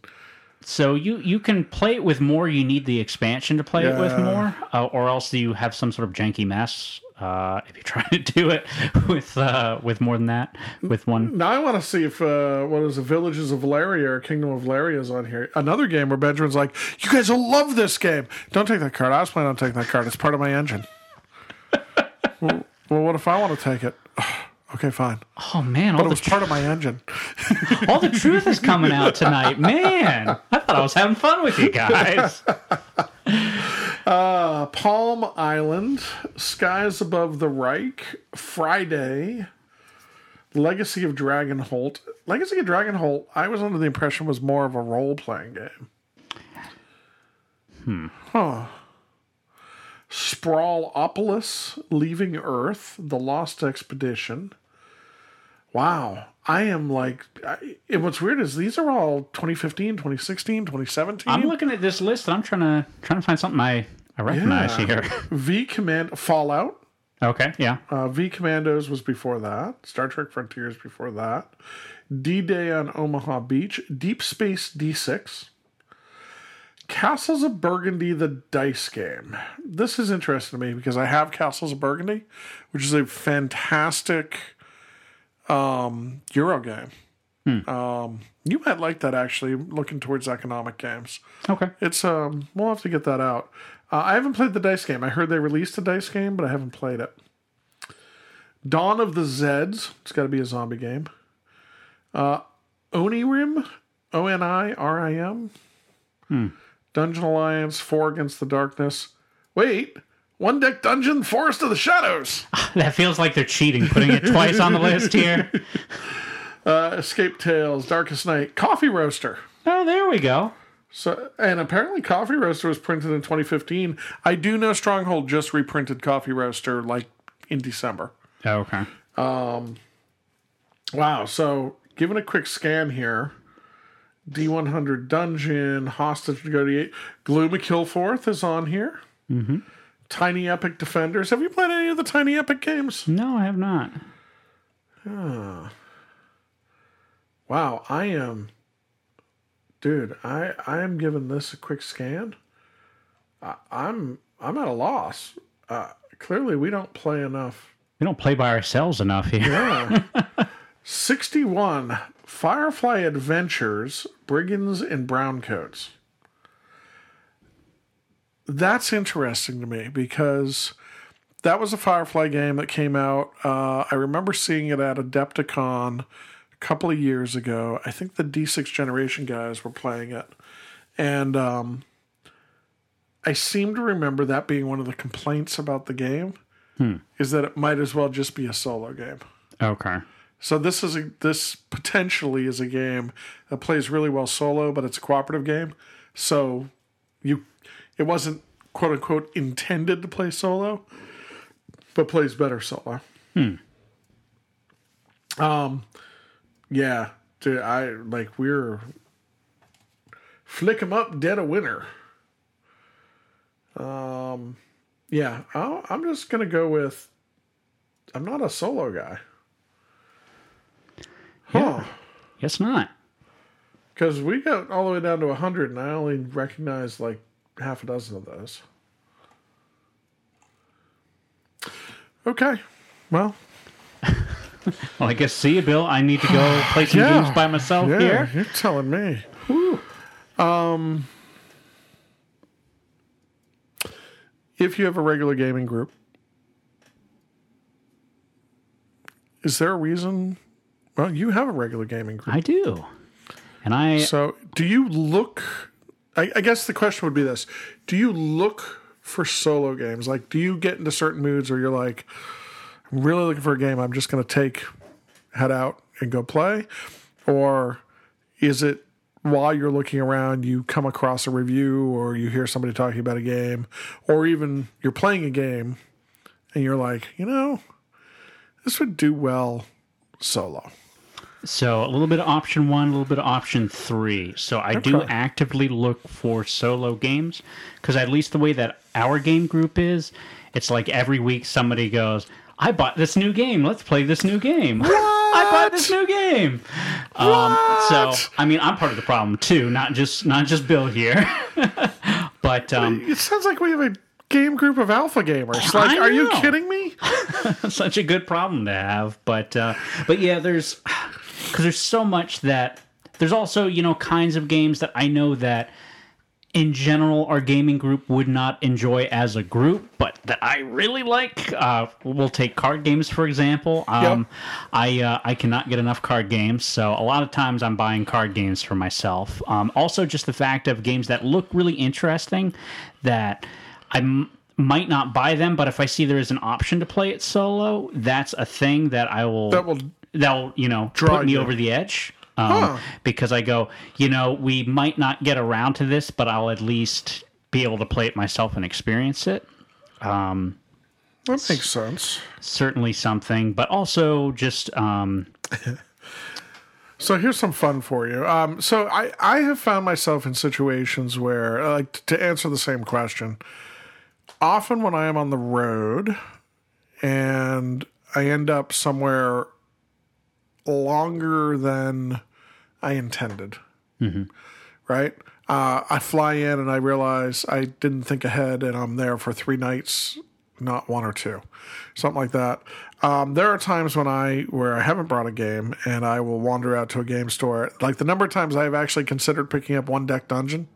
So you you can play it with more. You need the expansion to play it with more, uh, or else you have some sort of janky mess. Uh, if you [laughs] try to do it with uh, with more than that, with one. Now I want to see if uh, what is the Villages of Valeria or Kingdom of Valeria is on here. Another game where Benjamin's like, "You guys will love this game. Don't take that card. I was planning on taking that card. It's part of my engine." [laughs] well, well, what if I want to take it? [sighs] okay, fine. Oh man, all But it was part of my engine. [laughs] all the truth is coming out tonight. Man, I thought I was having fun with you guys. Uh, Palm Island, Skies Above the Reich, Friday, Legacy of Dragonholt. Legacy of Dragonholt, I was under the impression was more of a role playing game. Hmm. Huh. Sprawlopolis, Leaving Earth, The Lost Expedition. Wow. I am like, I, and what's weird is these are all 2015, 2016, 2017. I'm looking at this list and I'm trying to trying to find something I I recognize Yeah. here. [laughs] V Command Fallout. Okay, yeah. Uh, v Commandos was before that. Star Trek Frontiers before that. D Day on Omaha Beach. Deep Space D6. Castles of Burgundy, the dice game. This is interesting to me because I have Castles of Burgundy, which is a fantastic um, Euro game. Um, you might like that actually, looking towards economic games. Okay. It's um, we'll have to get that out. Uh, I haven't played the dice game. I heard they released a dice game, but I haven't played it. Dawn of the Zeds. It's got to be a zombie game. Uh, Onirim, O N I R I M. Dungeon Alliance, Four Against the Darkness. Wait, one deck dungeon, Forest of the Shadows. [laughs] That feels like they're cheating, putting it twice on the list here. [laughs] [laughs] Uh, Escape Tales, Darkest Night, Coffee Roaster. Oh, there we go. So, and apparently, Coffee Roaster was printed in 2015. I do know Stronghold just reprinted Coffee Roaster like in December. Okay. Um, wow. So, given a quick scan here, D100 Dungeon, Hostage Negotiate, Gloom of Kilforth is on here. Mm-hmm. Tiny Epic Defenders. Have you played any of the Tiny Epic games? No, I have not. Wow, I am, dude. I I am giving this a quick scan. I, I'm I'm at a loss. Uh, clearly, we don't play enough. We don't play by ourselves enough here. Yeah. [laughs] 61 Firefly Adventures Brigands in Browncoats. That's interesting to me because that was a Firefly game that came out. Uh, I remember seeing it at Adepticon a couple of years ago. I think the D6 Generation guys were playing it. And um, I seem to remember that being one of the complaints about the game is that it might as well just be a solo game. Okay. So this is a this potentially is a game that plays really well solo, but it's a cooperative game. So you it wasn't quote unquote intended to play solo, but plays better solo. Hmm. Um yeah, dude, I like we're flick 'em up dead of winter. Um yeah, I'll, I'm just gonna go with I'm not a solo guy. Yeah. Guess not. Because we got all the way down to 100, and I only recognize like half a dozen of those. Okay. Well, [laughs] Well, I guess see you, Bill. I need to go play some Yeah. games by myself yeah, here. you're telling me. Um, if you have a regular gaming group, is there a reason? Well, you have a regular gaming group. I do. And I So, do you look? I, I guess the question would be this: Do you look for solo games? Like, do you get into certain moods where you're like, I'm really looking for a game I'm just going to take, head out and go play, or is it while you're looking around you come across a review or you hear somebody talking about a game, or even you're playing a game and you're like, you know, this would do well solo. So a little bit of option one, a little bit of option three. So I do actively look for solo games because at least the way that our game group is, it's like every week somebody goes, "I bought this new game. Let's play this new game. [laughs] I bought this new game." Um, so I mean, I'm part of the problem too, not just not just Bill here. [laughs] but um, It sounds like we have a game group of alpha gamers. Like, are you kidding me? [laughs] such a good problem to have. But uh, but yeah, there's because there's so much that there's also you know kinds of games that I know that in general our gaming group would not enjoy as a group, but that I really like. Uh, we'll take card games for example. Um, I uh, I cannot get enough card games, so a lot of times I'm buying card games for myself. Um, also, just the fact of games that look really interesting that I m- might not buy them, but if I see there is an option to play it solo, that's a thing that I will That will that'll you know Draw put me you. over the edge. Um, Huh. Because I go, you know, we might not get around to this, but I'll at least be able to play it myself and experience it. that makes sense. Certainly something, but also just um, [laughs] So here's some fun for you. Um, so I I have found myself in situations where, uh, like, to answer the same question, often when I am on the road and I end up somewhere longer than I intended, right? Uh, I fly in and I realize I didn't think ahead, and I'm there for three nights, not one or two, something like that. Um, there are times when I where I haven't brought a game, and I will wander out to a game store. Like the number of times I have actually considered picking up one deck dungeon,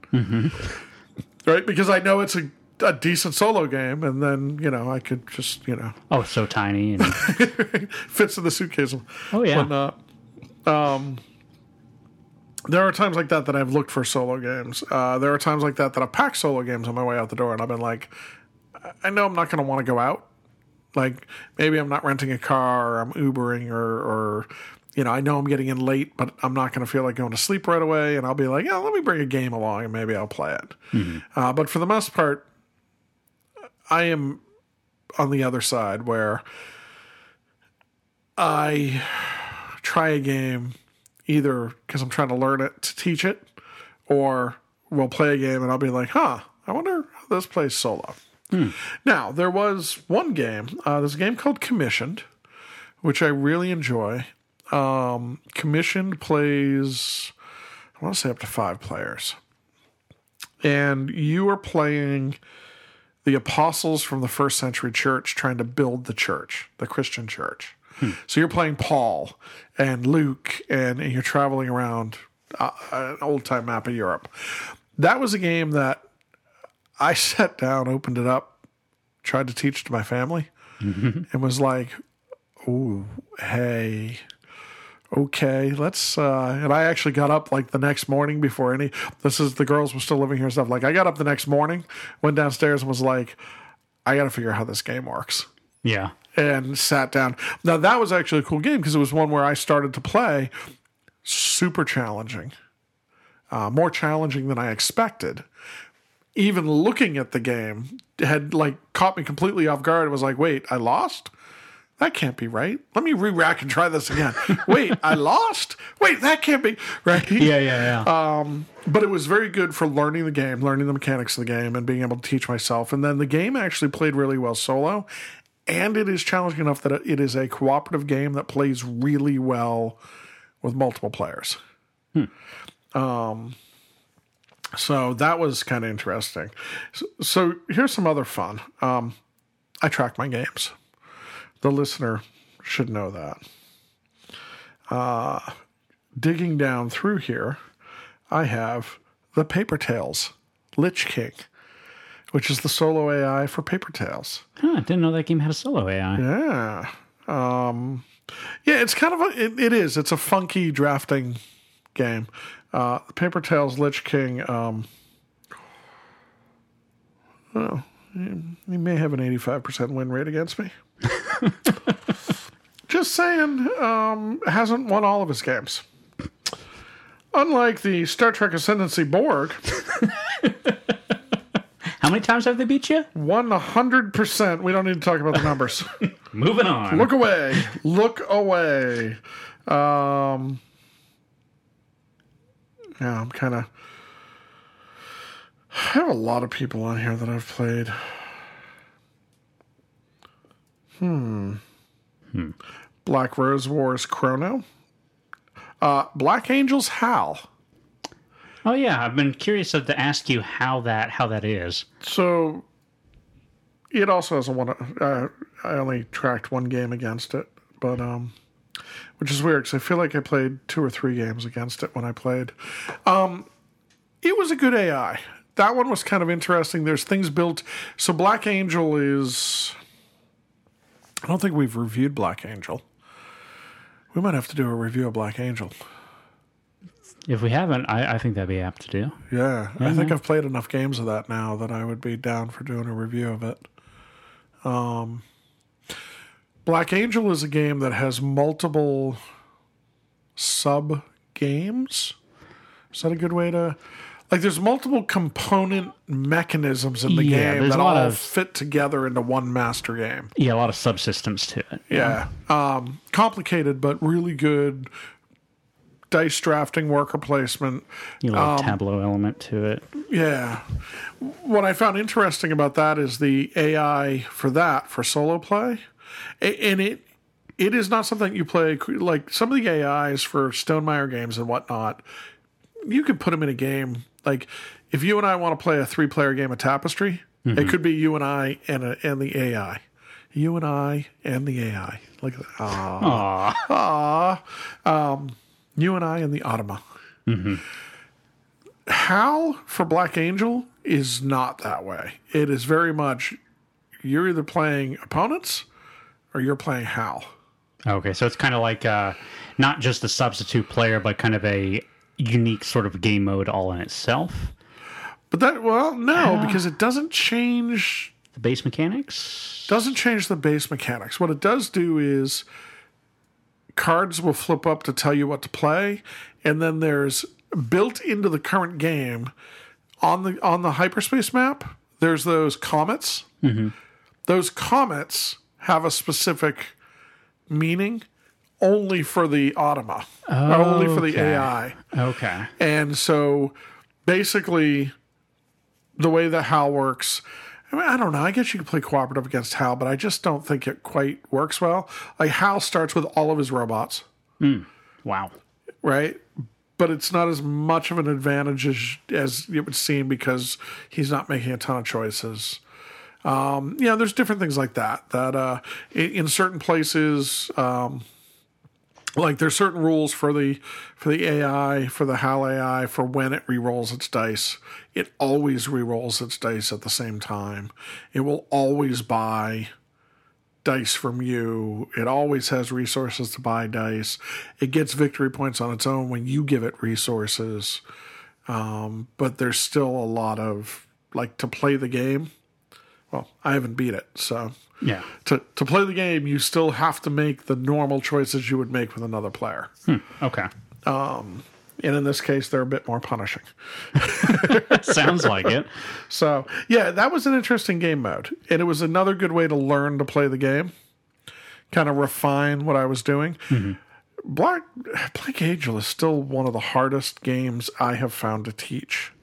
right? Because I know it's a, a decent solo game, and then you know I could just you know oh, so tiny. And, [laughs] fits in the suitcase. Oh, yeah. whatnot. Um, there are times like that that I've looked for solo games. Uh, there are times like that that I've packed solo games on my way out the door, and I've been like, I- I know I'm not going to want to go out. Like maybe I'm not renting a car, or I'm Ubering, or or you know I know I'm getting in late, but I'm not going to feel like going to sleep right away, and I'll be like, yeah, let me bring a game along, and maybe I'll play it. Uh, but for the most part, I am on the other side where I try a game either because I'm trying to learn it to teach it, or we'll play a game and I'll be like, huh, I wonder how this plays solo. Now, there was one game, uh, there's a game called Commissioned, which I really enjoy. Um, Commissioned plays, I want to say up to five players. And you are playing the apostles from the first century church trying to build the church, the Christian church. So you're playing Paul and Luke, and, and you're traveling around uh, an old time map of Europe. That was a game that I [laughs] sat down, opened it up, tried to teach to my family, [laughs] and was like, "Oh, hey." Okay, let's. uh And I actually got up like the next morning before any. This is the girls were still living here and stuff. Like I got up the next morning, went downstairs and was like, "I got to figure out how this game works." Yeah. and sat down. Now that was actually a cool game because it was one where I started to play. Super challenging, uh, more challenging than I expected. Even looking at the game had like caught me completely off guard. It was like, wait, I lost. That can't be right. Let me re-rack and try this again. [laughs] wait, I lost. Wait, that can't be right. Yeah, yeah, yeah. But it was very good for learning the game, learning the mechanics of the game, and being able to teach myself. And then the game actually played really well solo, and it is challenging enough that it is a cooperative game that plays really well with multiple players. Um, so that was kind of interesting. So, so here's some other fun. Um, I track my games. The listener should know that. Uh, digging down through here, I have the Paper Tales Lich King, which is the solo AI for Paper Tales. huh, I didn't know that game had a solo AI. Yeah. Um, yeah, it's kind of a, it, it is. It's a funky drafting game. Uh, Paper Tales Lich King, um, well, he may have an 85% win rate against me. [laughs] Just saying, um, hasn't won all of his games. Unlike the Star Trek Ascendancy Borg, How many times have they beat you? 100%. We don't need to talk about the numbers. [laughs] Moving on. Look away. Look away. Um, yeah, I'm kind of. I have a lot of people on here that I've played. Hmm. Black Rose Wars Chrono. Uh, Black Angels Hal. Oh yeah, I've been curious to ask you how that how that is. So it also has a one. Uh, I only tracked one game against it, but um, which is weird because I feel like I played two or three games against it when I played. Um, it was a good AI. That one was kind of interesting. There's things built. So Black Angel is. I don't think we've reviewed Black Angel. We might have to do a review of Black Angel. If we haven't, I, I think that'd be apt to do. Yeah, I think I've played enough games of that now that I would be down for doing a review of it. Um, Black Angel is a game that has multiple sub games. Is that a good way to? Like, there's multiple component mechanisms in the Yeah, game that all of- fit together into one master game. Yeah, a lot of subsystems to it. Yeah. Um, complicated, but really good dice drafting, worker placement. You know, a tableau element to it. Yeah. What I found interesting about that is the AI for that for solo play, and it it is not something you play like some of the AIs for Stonemaier games and whatnot. You could put them in a game like if you and I want to play a three player game of Tapestry, it could be you and I and a, and the AI. You and I and the AI. Look at that. Aw. Aw. Aw. Um, you and I and the Automa. How for Black Angel is not that way. It is very much you're either playing opponents or you're playing Hal. Okay, so it's kind of like uh, not just a substitute player, but kind of a unique sort of game mode all in itself. But that well, no, ah. because it doesn't change The base mechanics. doesn't change the base mechanics. What it does do is cards will flip up to tell you what to play, and then there's built into the current game on the on the hyperspace map. There's those comets. Mm-hmm. Those comets have a specific meaning only for the automa, or only for the Okay. AI. Okay. And so basically, the way that HAL works, I, mean, I don't know. I guess you could play cooperative against HAL, but I just don't think it quite works well. Like HAL starts with all of his robots, Wow. right? But it's not as much of an advantage as, as it would seem because he's not making a ton of choices. Um, yeah, there's different things like that. That uh, in, in certain places, um, like there's certain rules for the for the AI for the HAL AI for when it re-rolls its dice. It always re-rolls its dice at the same time. It will always buy dice from you. It always has resources to buy dice. It gets victory points on its own when you give it resources. Um, but there's still a lot of like to play the game. Well, I haven't beat it, so Yeah. To to play the game, you still have to make the normal choices you would make with another player. Hmm, okay. Um, and in this case, they're a bit more punishing. [laughs] Sounds like it. [laughs] So yeah, that was an interesting game mode, and it was another good way to learn to play the game, kind of refine what I was doing. Mm-hmm. Black Black Angel is still one of the hardest games I have found to teach.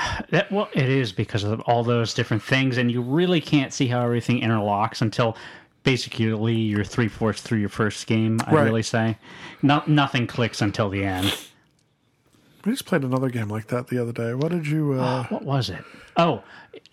[sighs] That, well, it is because of all those different things, and you really can't see how everything interlocks until basically you're three fourths through your first game. I Right. really say, no, nothing clicks until the end. We just played another game like that the other day. What did you? Uh, [gasps] What was it? Oh,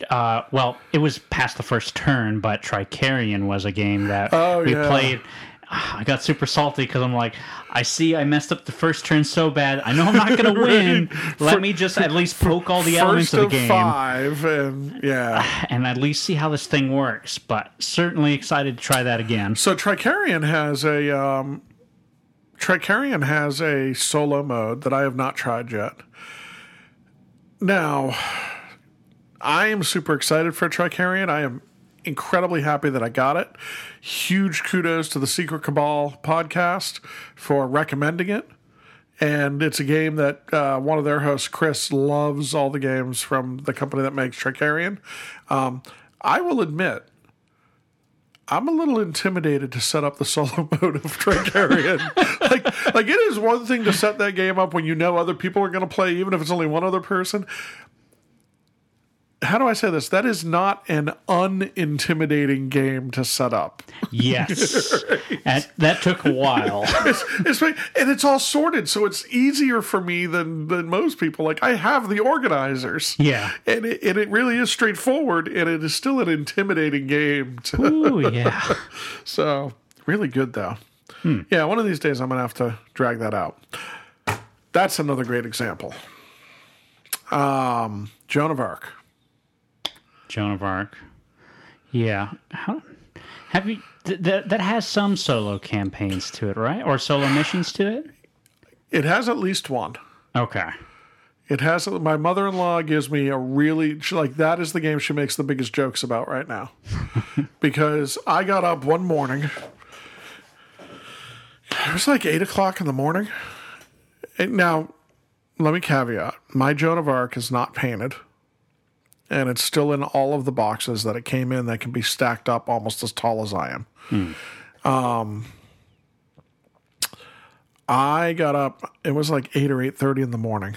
uh, well, it was past the first turn, but Trickerion was a game that Oh, we yeah. played. Ah, I got super salty because I'm like, I see I messed up the first turn so bad. I know I'm not going [laughs] to win. Let me just at least poke all the elements of the game five, and yeah. [sighs] and at least see how this thing works. But certainly excited to try that again. So Trickerion has a um, Trickerion has a solo mode that I have not tried yet. Now, [sighs] I am super excited for Trickerion. I am incredibly happy that I got it. Huge kudos to the Secret Cabal podcast for recommending it. And it's a game that uh, one of their hosts, Chris, loves all the games from the company that makes Trickerion. Um, I will admit, I'm a little intimidated to set up the [laughs] solo mode of Trickerion. [laughs] like, like it is one thing to set that game up when you know other people are going to play, even if it's only one other person. How do I say this? That is not an unintimidating game to set up. Yes, [laughs] and that took a while. [laughs] It's, it's and it's all sorted, so it's easier for me than than most people. Like I have the organizers, Yeah. and it, and it really is straightforward, and it is still an intimidating game. To, Ooh, [laughs] yeah. So really good though. Yeah, one of these days I'm gonna have to drag that out. That's another great example. Um, Joan of Arc. Joan of Arc. Yeah. How, have you? Th- that that has some solo campaigns to it, right? Or solo missions to it? It has at least one. Okay. It has. My mother-in-law gives me a really she, like that is the game she makes the biggest jokes about right now, [laughs] because I got up one morning. It was like eight o'clock in the morning. And now, let me caveat: my Joan of Arc is not painted, and it's still in all of the boxes that it came in that can be stacked up almost as tall as I am. Um, I got up. It was like eight or eight thirty in the morning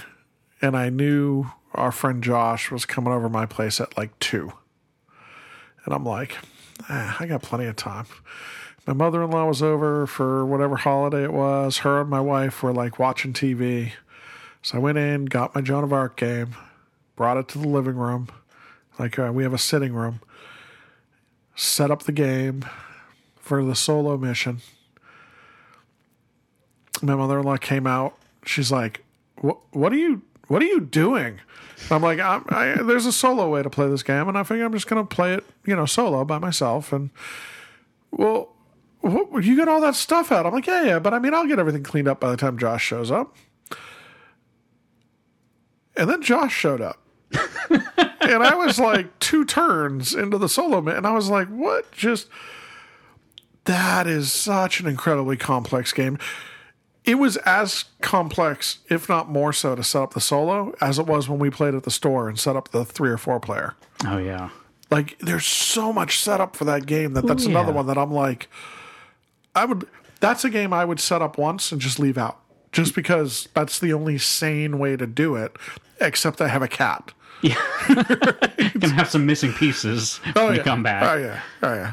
and I knew our friend Josh was coming over my place at like two. And I'm like, ah, I got plenty of time. My mother in law was over for whatever holiday it was. Her and my wife were like watching TV. So I went in, got my Joan of Arc game, brought it to the living room. Like, uh, we have a sitting room. Set up the game for the solo mission. My mother in law came out. She's like, what, what are you what are you doing? And I'm like, I'm, I, there's a solo way to play this game, and I figure I'm just going to play it, you know, solo by myself. And well, what, you got all that stuff out? I'm like, yeah, yeah, but I mean, I'll get everything cleaned up by the time Josh shows up. And then Josh showed up, and I was like two turns into the solo, ma- and I was like, what? Just that is such an incredibly complex game it was as complex, if not more so, to set up the solo as it was when we played at the store and set up the three or four player. Oh yeah. Like, there's so much setup for that game that that's yeah. another one that I'm like, I would. That's a game I would set up once and just leave out, just because that's the only sane way to do it. Except I have a cat. Yeah. [laughs] Gonna have some missing pieces oh, when you yeah. come back. Oh yeah. Oh yeah.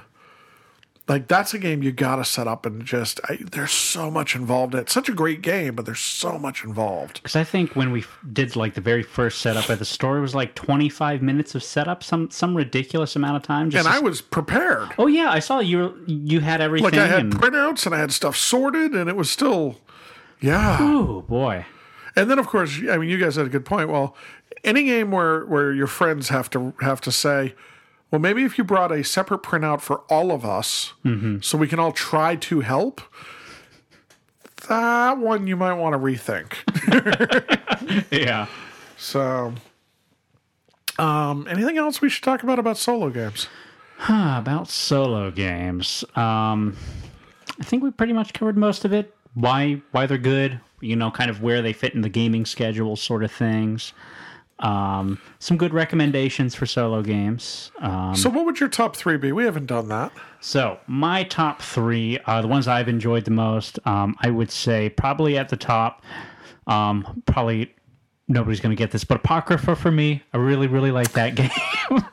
Like that's a game you gotta set up and just. I, there's so much involved in it. It's such a great game, but there's so much involved. Because I think when we did like the very first setup at the store, it was like 25 minutes of setup, some some ridiculous amount of time. Just And I was prepared. Oh yeah, I saw you. You had everything. Like I had and, printouts and I had stuff sorted, and it was still, yeah. oh boy. And then of course, I mean, you guys had a good point. Well, any game where where your friends have to have to say, well, maybe if you brought a separate printout for all of us, so we can all try to help. That one you might want to rethink. [laughs] Yeah. So, um, anything else we should talk about about solo games? Huh, about solo games. Um, I think we pretty much covered most of it. Why why they're good, you know, kind of where they fit in the gaming schedule, sort of things. Um, some good recommendations for solo games. Um, So, what would your top three be? We haven't done that. so my top three are the ones I've enjoyed the most. Um, I would say probably at the top. Um, probably nobody's going to get this, but Apocrypha for me. I really really like that [laughs] game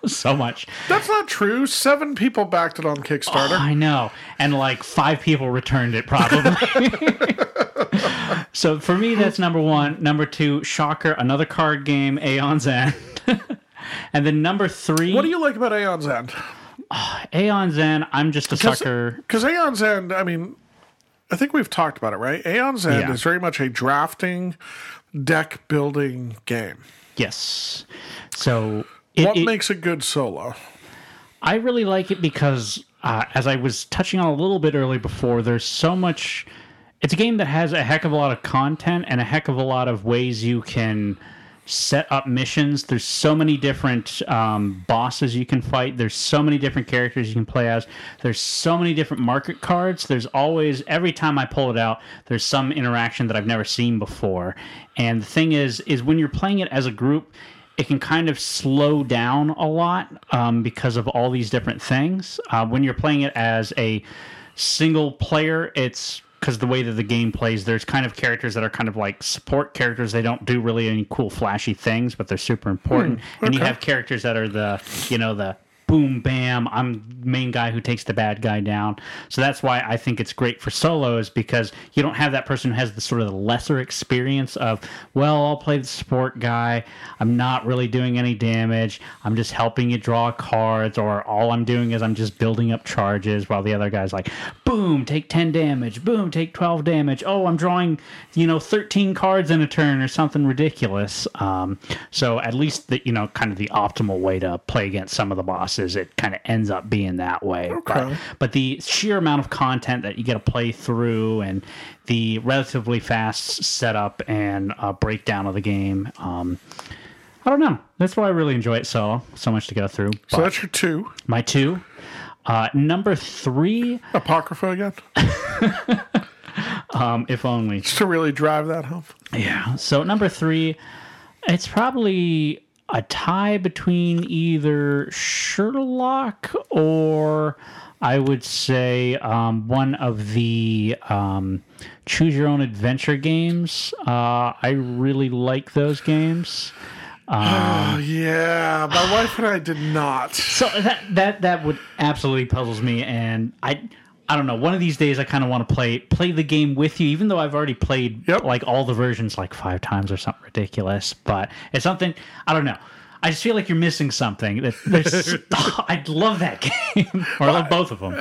so much. That's not true. Seven people backed it on Kickstarter. Oh, I know. And like five people returned it probably. [laughs] [laughs] so for me, that's number one. Number two, Shocker, another card game, Aeon's End. and then number three, what do you like about Aeon's End? [sighs] Aeon's End. I'm just a sucker. Because Aeon's End, I mean, I think we've talked about it, right? Aeon's End Yeah. is very much a drafting, deck building game. Yes. So it, What it- makes a good solo? I really like it because, uh, as I was touching on a little bit earlier before, there's so much. It's a game that has a heck of a lot of content and a heck of a lot of ways you can set up missions. There's so many different um, bosses you can fight. There's so many different characters you can play as. There's so many different market cards. There's always every time I pull it out, there's some interaction that I've never seen before. And the thing is, is when you're playing it as a group, it can kind of slow down a lot um, because of all these different things. Uh, when you're playing it as a single player, it's because the way that the game plays, there's kind of characters that are kind of like support characters. They don't do really any cool, flashy things, but they're super important. Hmm, and you have characters that are the, you know, the boom, bam, I'm main guy who takes the bad guy down. So that's why I think it's great for solos because you don't have that person who has the sort of the lesser experience of, well, I'll play the support guy. I'm not really doing any damage. I'm just helping you draw cards, or all I'm doing is I'm just building up charges while the other guy's like, boom, take 10 damage, boom, take 12 damage. Oh, I'm drawing, you know, 13 cards in a turn or something ridiculous. Um, so at least the, you know, kind of the optimal way to play against some of the bosses, it kind of ends up being that way. But, Okay. but the sheer amount of content that you get to play through and the relatively fast setup and uh, breakdown of the game, um, I don't know. That's why I really enjoy it so so much to go through. So But that's your two. my two, uh, number three, Apocrypha again? [laughs] um, if only. Just to really drive that home. Yeah. So number three, it's probably a tie between either Sherlock or I would say um, one of the um, choose your own adventure games. Uh, I really like those games. Oh, yeah. My wife and I did not. So that that that would absolutely puzzles me, and I. I don't know. One of these days, I kind of want to play play the game with you, even though I've already played Yep. like all the versions like five times or something ridiculous. But it's something I don't know. I just feel like you're missing something. That there's, [laughs] [laughs] I love that game, [laughs] or I love both of them.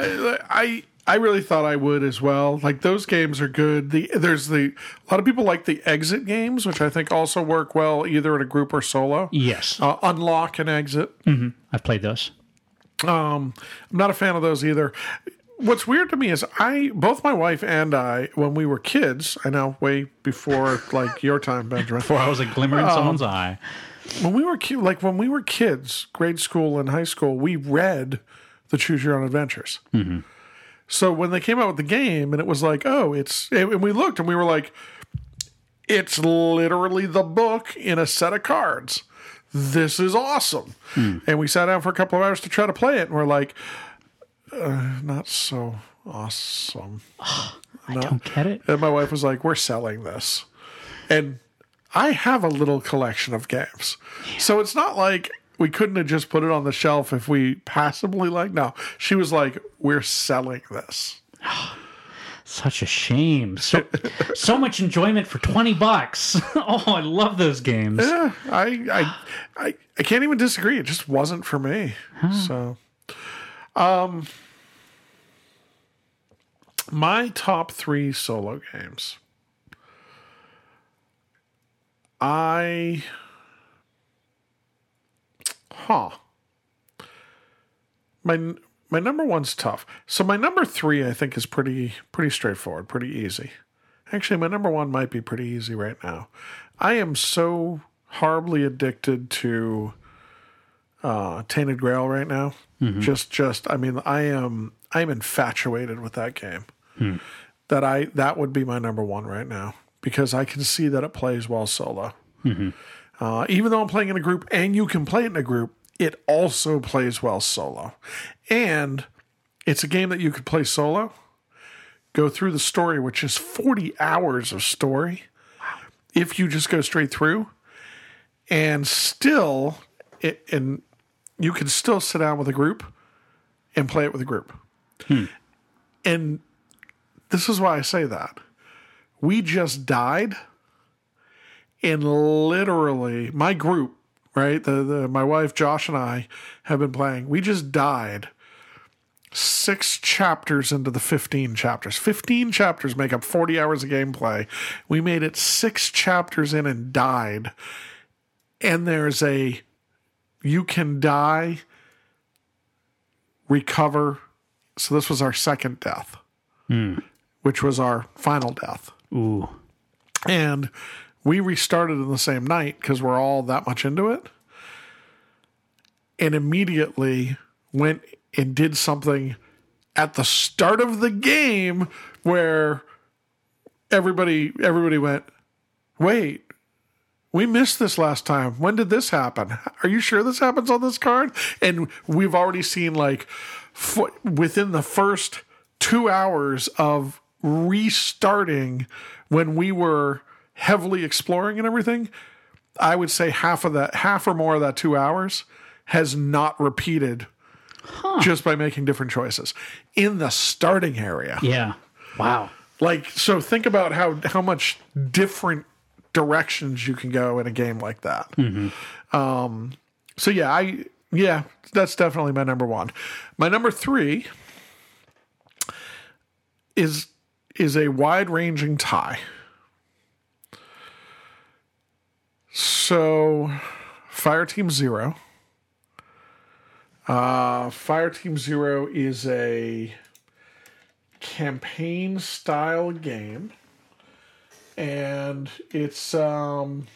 I I really thought I would as well. Like those games are good. The there's the a lot of people like the exit games, which I think also work well either in a group or solo. Yes, Uh, unlock and exit. I've played those. Um, I'm not a fan of those either. What's weird to me is I both my wife and I when we were kids, I know way before like your time, Benjamin. [laughs] Before I was a glimmer in um, someone's eye. when we were ki- like when we were kids, grade school and high school, we read the Choose Your Own Adventures. Mm-hmm. So when they came out with the game, and it was like, oh, it's and we looked and we were like, it's literally the book in a set of cards. This is awesome. Hmm. And we sat down for a couple of hours to try to play it, and we're like, uh, not so awesome. I don't get it. And my wife was like, "We're selling this," and I have a little collection of games, so it's not like we couldn't have just put it on the shelf if we passively like. No, she was like, "We're selling this." [sighs] Such a shame. So [laughs] so much enjoyment for twenty bucks. [laughs] oh, I love those games. Yeah, I, I, I, I can't even disagree. It just wasn't for me. So, um, my top three solo games. I, huh. My my number one's tough. So my number three, I think, is pretty pretty straightforward, pretty easy. Actually, my number one might be pretty easy right now. I am so horribly addicted to uh, Tainted Grail right now. Just, just, I mean, I am, I am infatuated with that game. That I, that would be my number one right now because I can see that it plays well solo. Uh, even though I'm playing in a group and you can play it in a group, it also plays well solo. And it's a game that you could play solo, go through the story, which is 40 hours of story if you just go straight through, and still, it, and you can still sit down with a group and play it with a group. And this is why I say that. We just died, and literally, my group, right? The, the my wife Josh and I have been playing. We just died six chapters into the 15 chapters. 15 chapters make up 40 hours of gameplay. We made it six chapters in and died. And there's a you can die, recover. So this was our second death, hmm. Which was our final death. Ooh. And we restarted in the same night because we're all that much into it. And immediately went and did something at the start of the game where everybody everybody went, "Wait, we missed this last time. When did this happen? Are you sure this happens on this card?" And we've already seen like f- within the first 2 hours of restarting when we were heavily exploring and everything, I would say half of that half or more of that 2 hours has not repeated just by making different choices in the starting area. Yeah. Wow. Like so think about how how much different directions you can go in a game like that. Um so yeah, I yeah, that's definitely my number 1. My number 3 is is a wide-ranging tie. So Fire Team 0 uh, Fire Team Zero is a campaign style game, and it's um,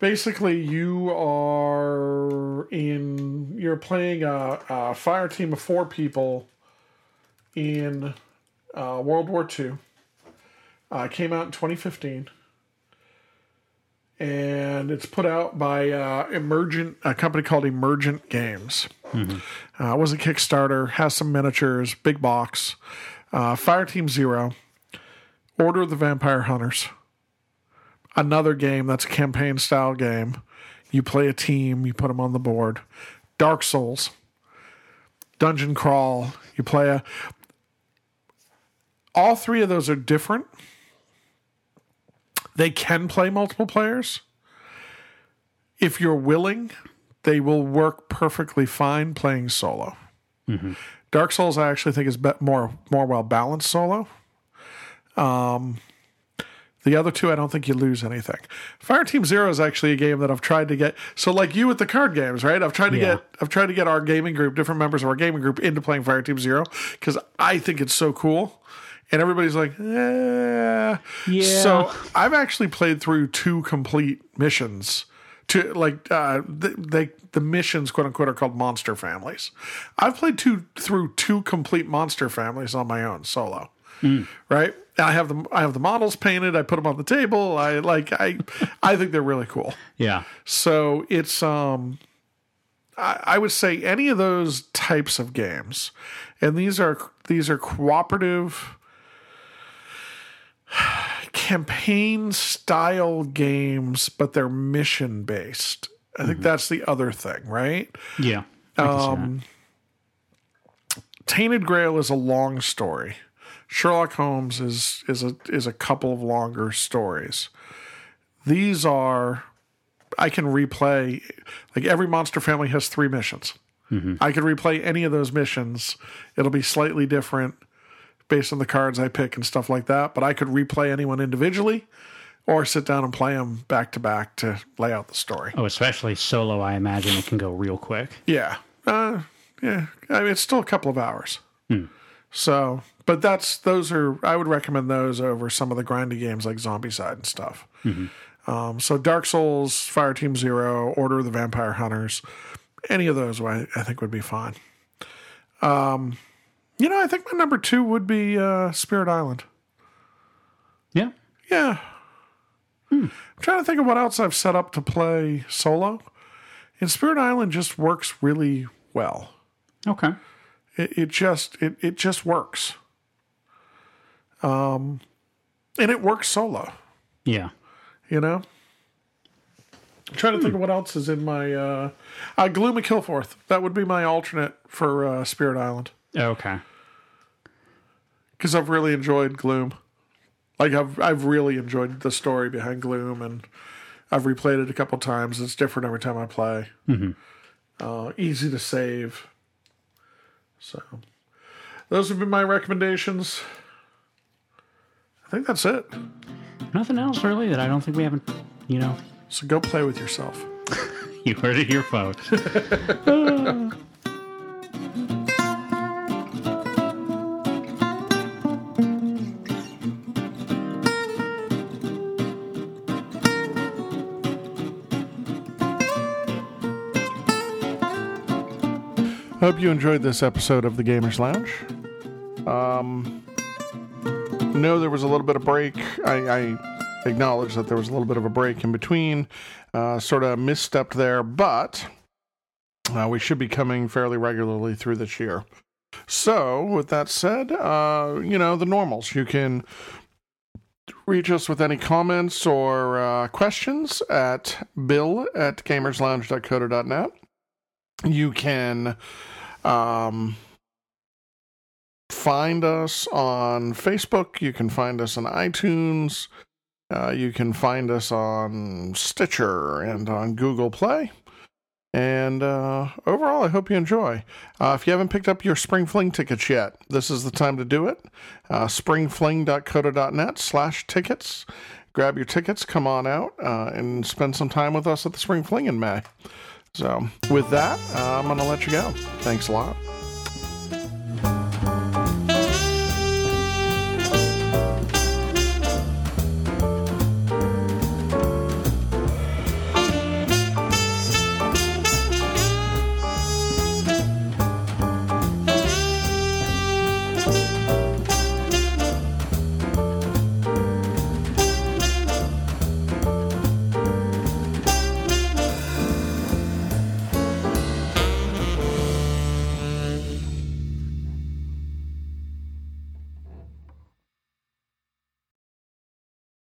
basically you are in you're playing a, a fire team of four people in uh, World War II. Uh, came out in 2015 and it's put out by uh, Emergent, a company called Emergent Games. Uh, it was a Kickstarter, has some miniatures, big box. Uh, Fire Team Zero, Order of the Vampire Hunters, another game that's a campaign style game. You play a team, you put them on the board. Dark Souls, Dungeon Crawl, you play a. All three of those are different. They can play multiple players. If you're willing, they will work perfectly fine playing solo. Dark Souls, I actually think is more more well balanced solo. Um, the other two, I don't think you lose anything. Fire Team Zero is actually a game that I've tried to get. So, like you with the card games, right? I've tried to Yeah. get I've tried to get our gaming group, different members of our gaming group, into playing Fire Team Zero because I think it's so cool. And everybody's like, eh. Yeah. So I've actually played through two complete missions. To like uh, the, they the missions, quote unquote, are called monster families. I've played two through two complete monster families on my own solo. Right? I have the I have the models painted. I put them on the table. I like I I think they're really cool. Yeah. So it's um I, I would say any of those types of games, and these are these are cooperative campaign style games, but they're mission based. I think mm-hmm. that's the other thing, right? Yeah. I can see um, that. Tainted Grail is a long story. Sherlock Holmes is is a is a couple of longer stories. These are I can replay like every monster family has three missions. Mm-hmm. I could replay any of those missions. It'll be slightly different based on the cards I pick and stuff like that, but I could replay anyone individually or sit down and play them back to back to lay out the story. Oh, especially solo, I imagine it can go real quick. Yeah. Uh, yeah. I mean, it's still a couple of hours. So, but that's, those are, I would recommend those over some of the grindy games like Zombicide and stuff. Um, so Dark Souls, Fire Team Zero, Order of the Vampire Hunters, any of those I, I think would be fine. Um, you know, I think my number two would be uh, Spirit Island. Yeah. Yeah. I'm trying to think of what else I've set up to play solo. And Spirit Island just works really well. Okay. It, it just it, it just works. Um and it works solo, Yeah. you know? I'm trying to think of what else is in my uh uh Gloom of Kilforth. That would be my alternate for uh Spirit Island. Okay. Because I've really enjoyed Gloom. Like I've I've really enjoyed the story behind Gloom, and I've replayed it a couple times. It's different every time I play. Uh, easy to save. So those have been my recommendations. I think that's it. Nothing else really that I don't think we haven't, you know. So go play with yourself. [laughs] You heard it here, folks. [laughs] Hope you enjoyed this episode of the Gamers Lounge. Um, know there was a little bit of break. I, I acknowledge that there was a little bit of a break in between. Uh, sort of misstepped there, but uh, we should be coming fairly regularly through this year. So, with that said, uh, you know, the normals. You can reach us with any comments or uh, questions at bill at gamerslounge.coda.net. You can um, find us on Facebook. You can find us on iTunes. Uh, you can find us on Stitcher and on Google Play. And uh, overall, I hope you enjoy. Uh, if you haven't picked up your Spring Fling tickets yet, this is the time to do it. Uh, springfling.coda.net slash tickets. Grab your tickets, come on out, uh, and spend some time with us at the Spring Fling in May. So, with that, uh, I'm going to let you go. Thanks a lot.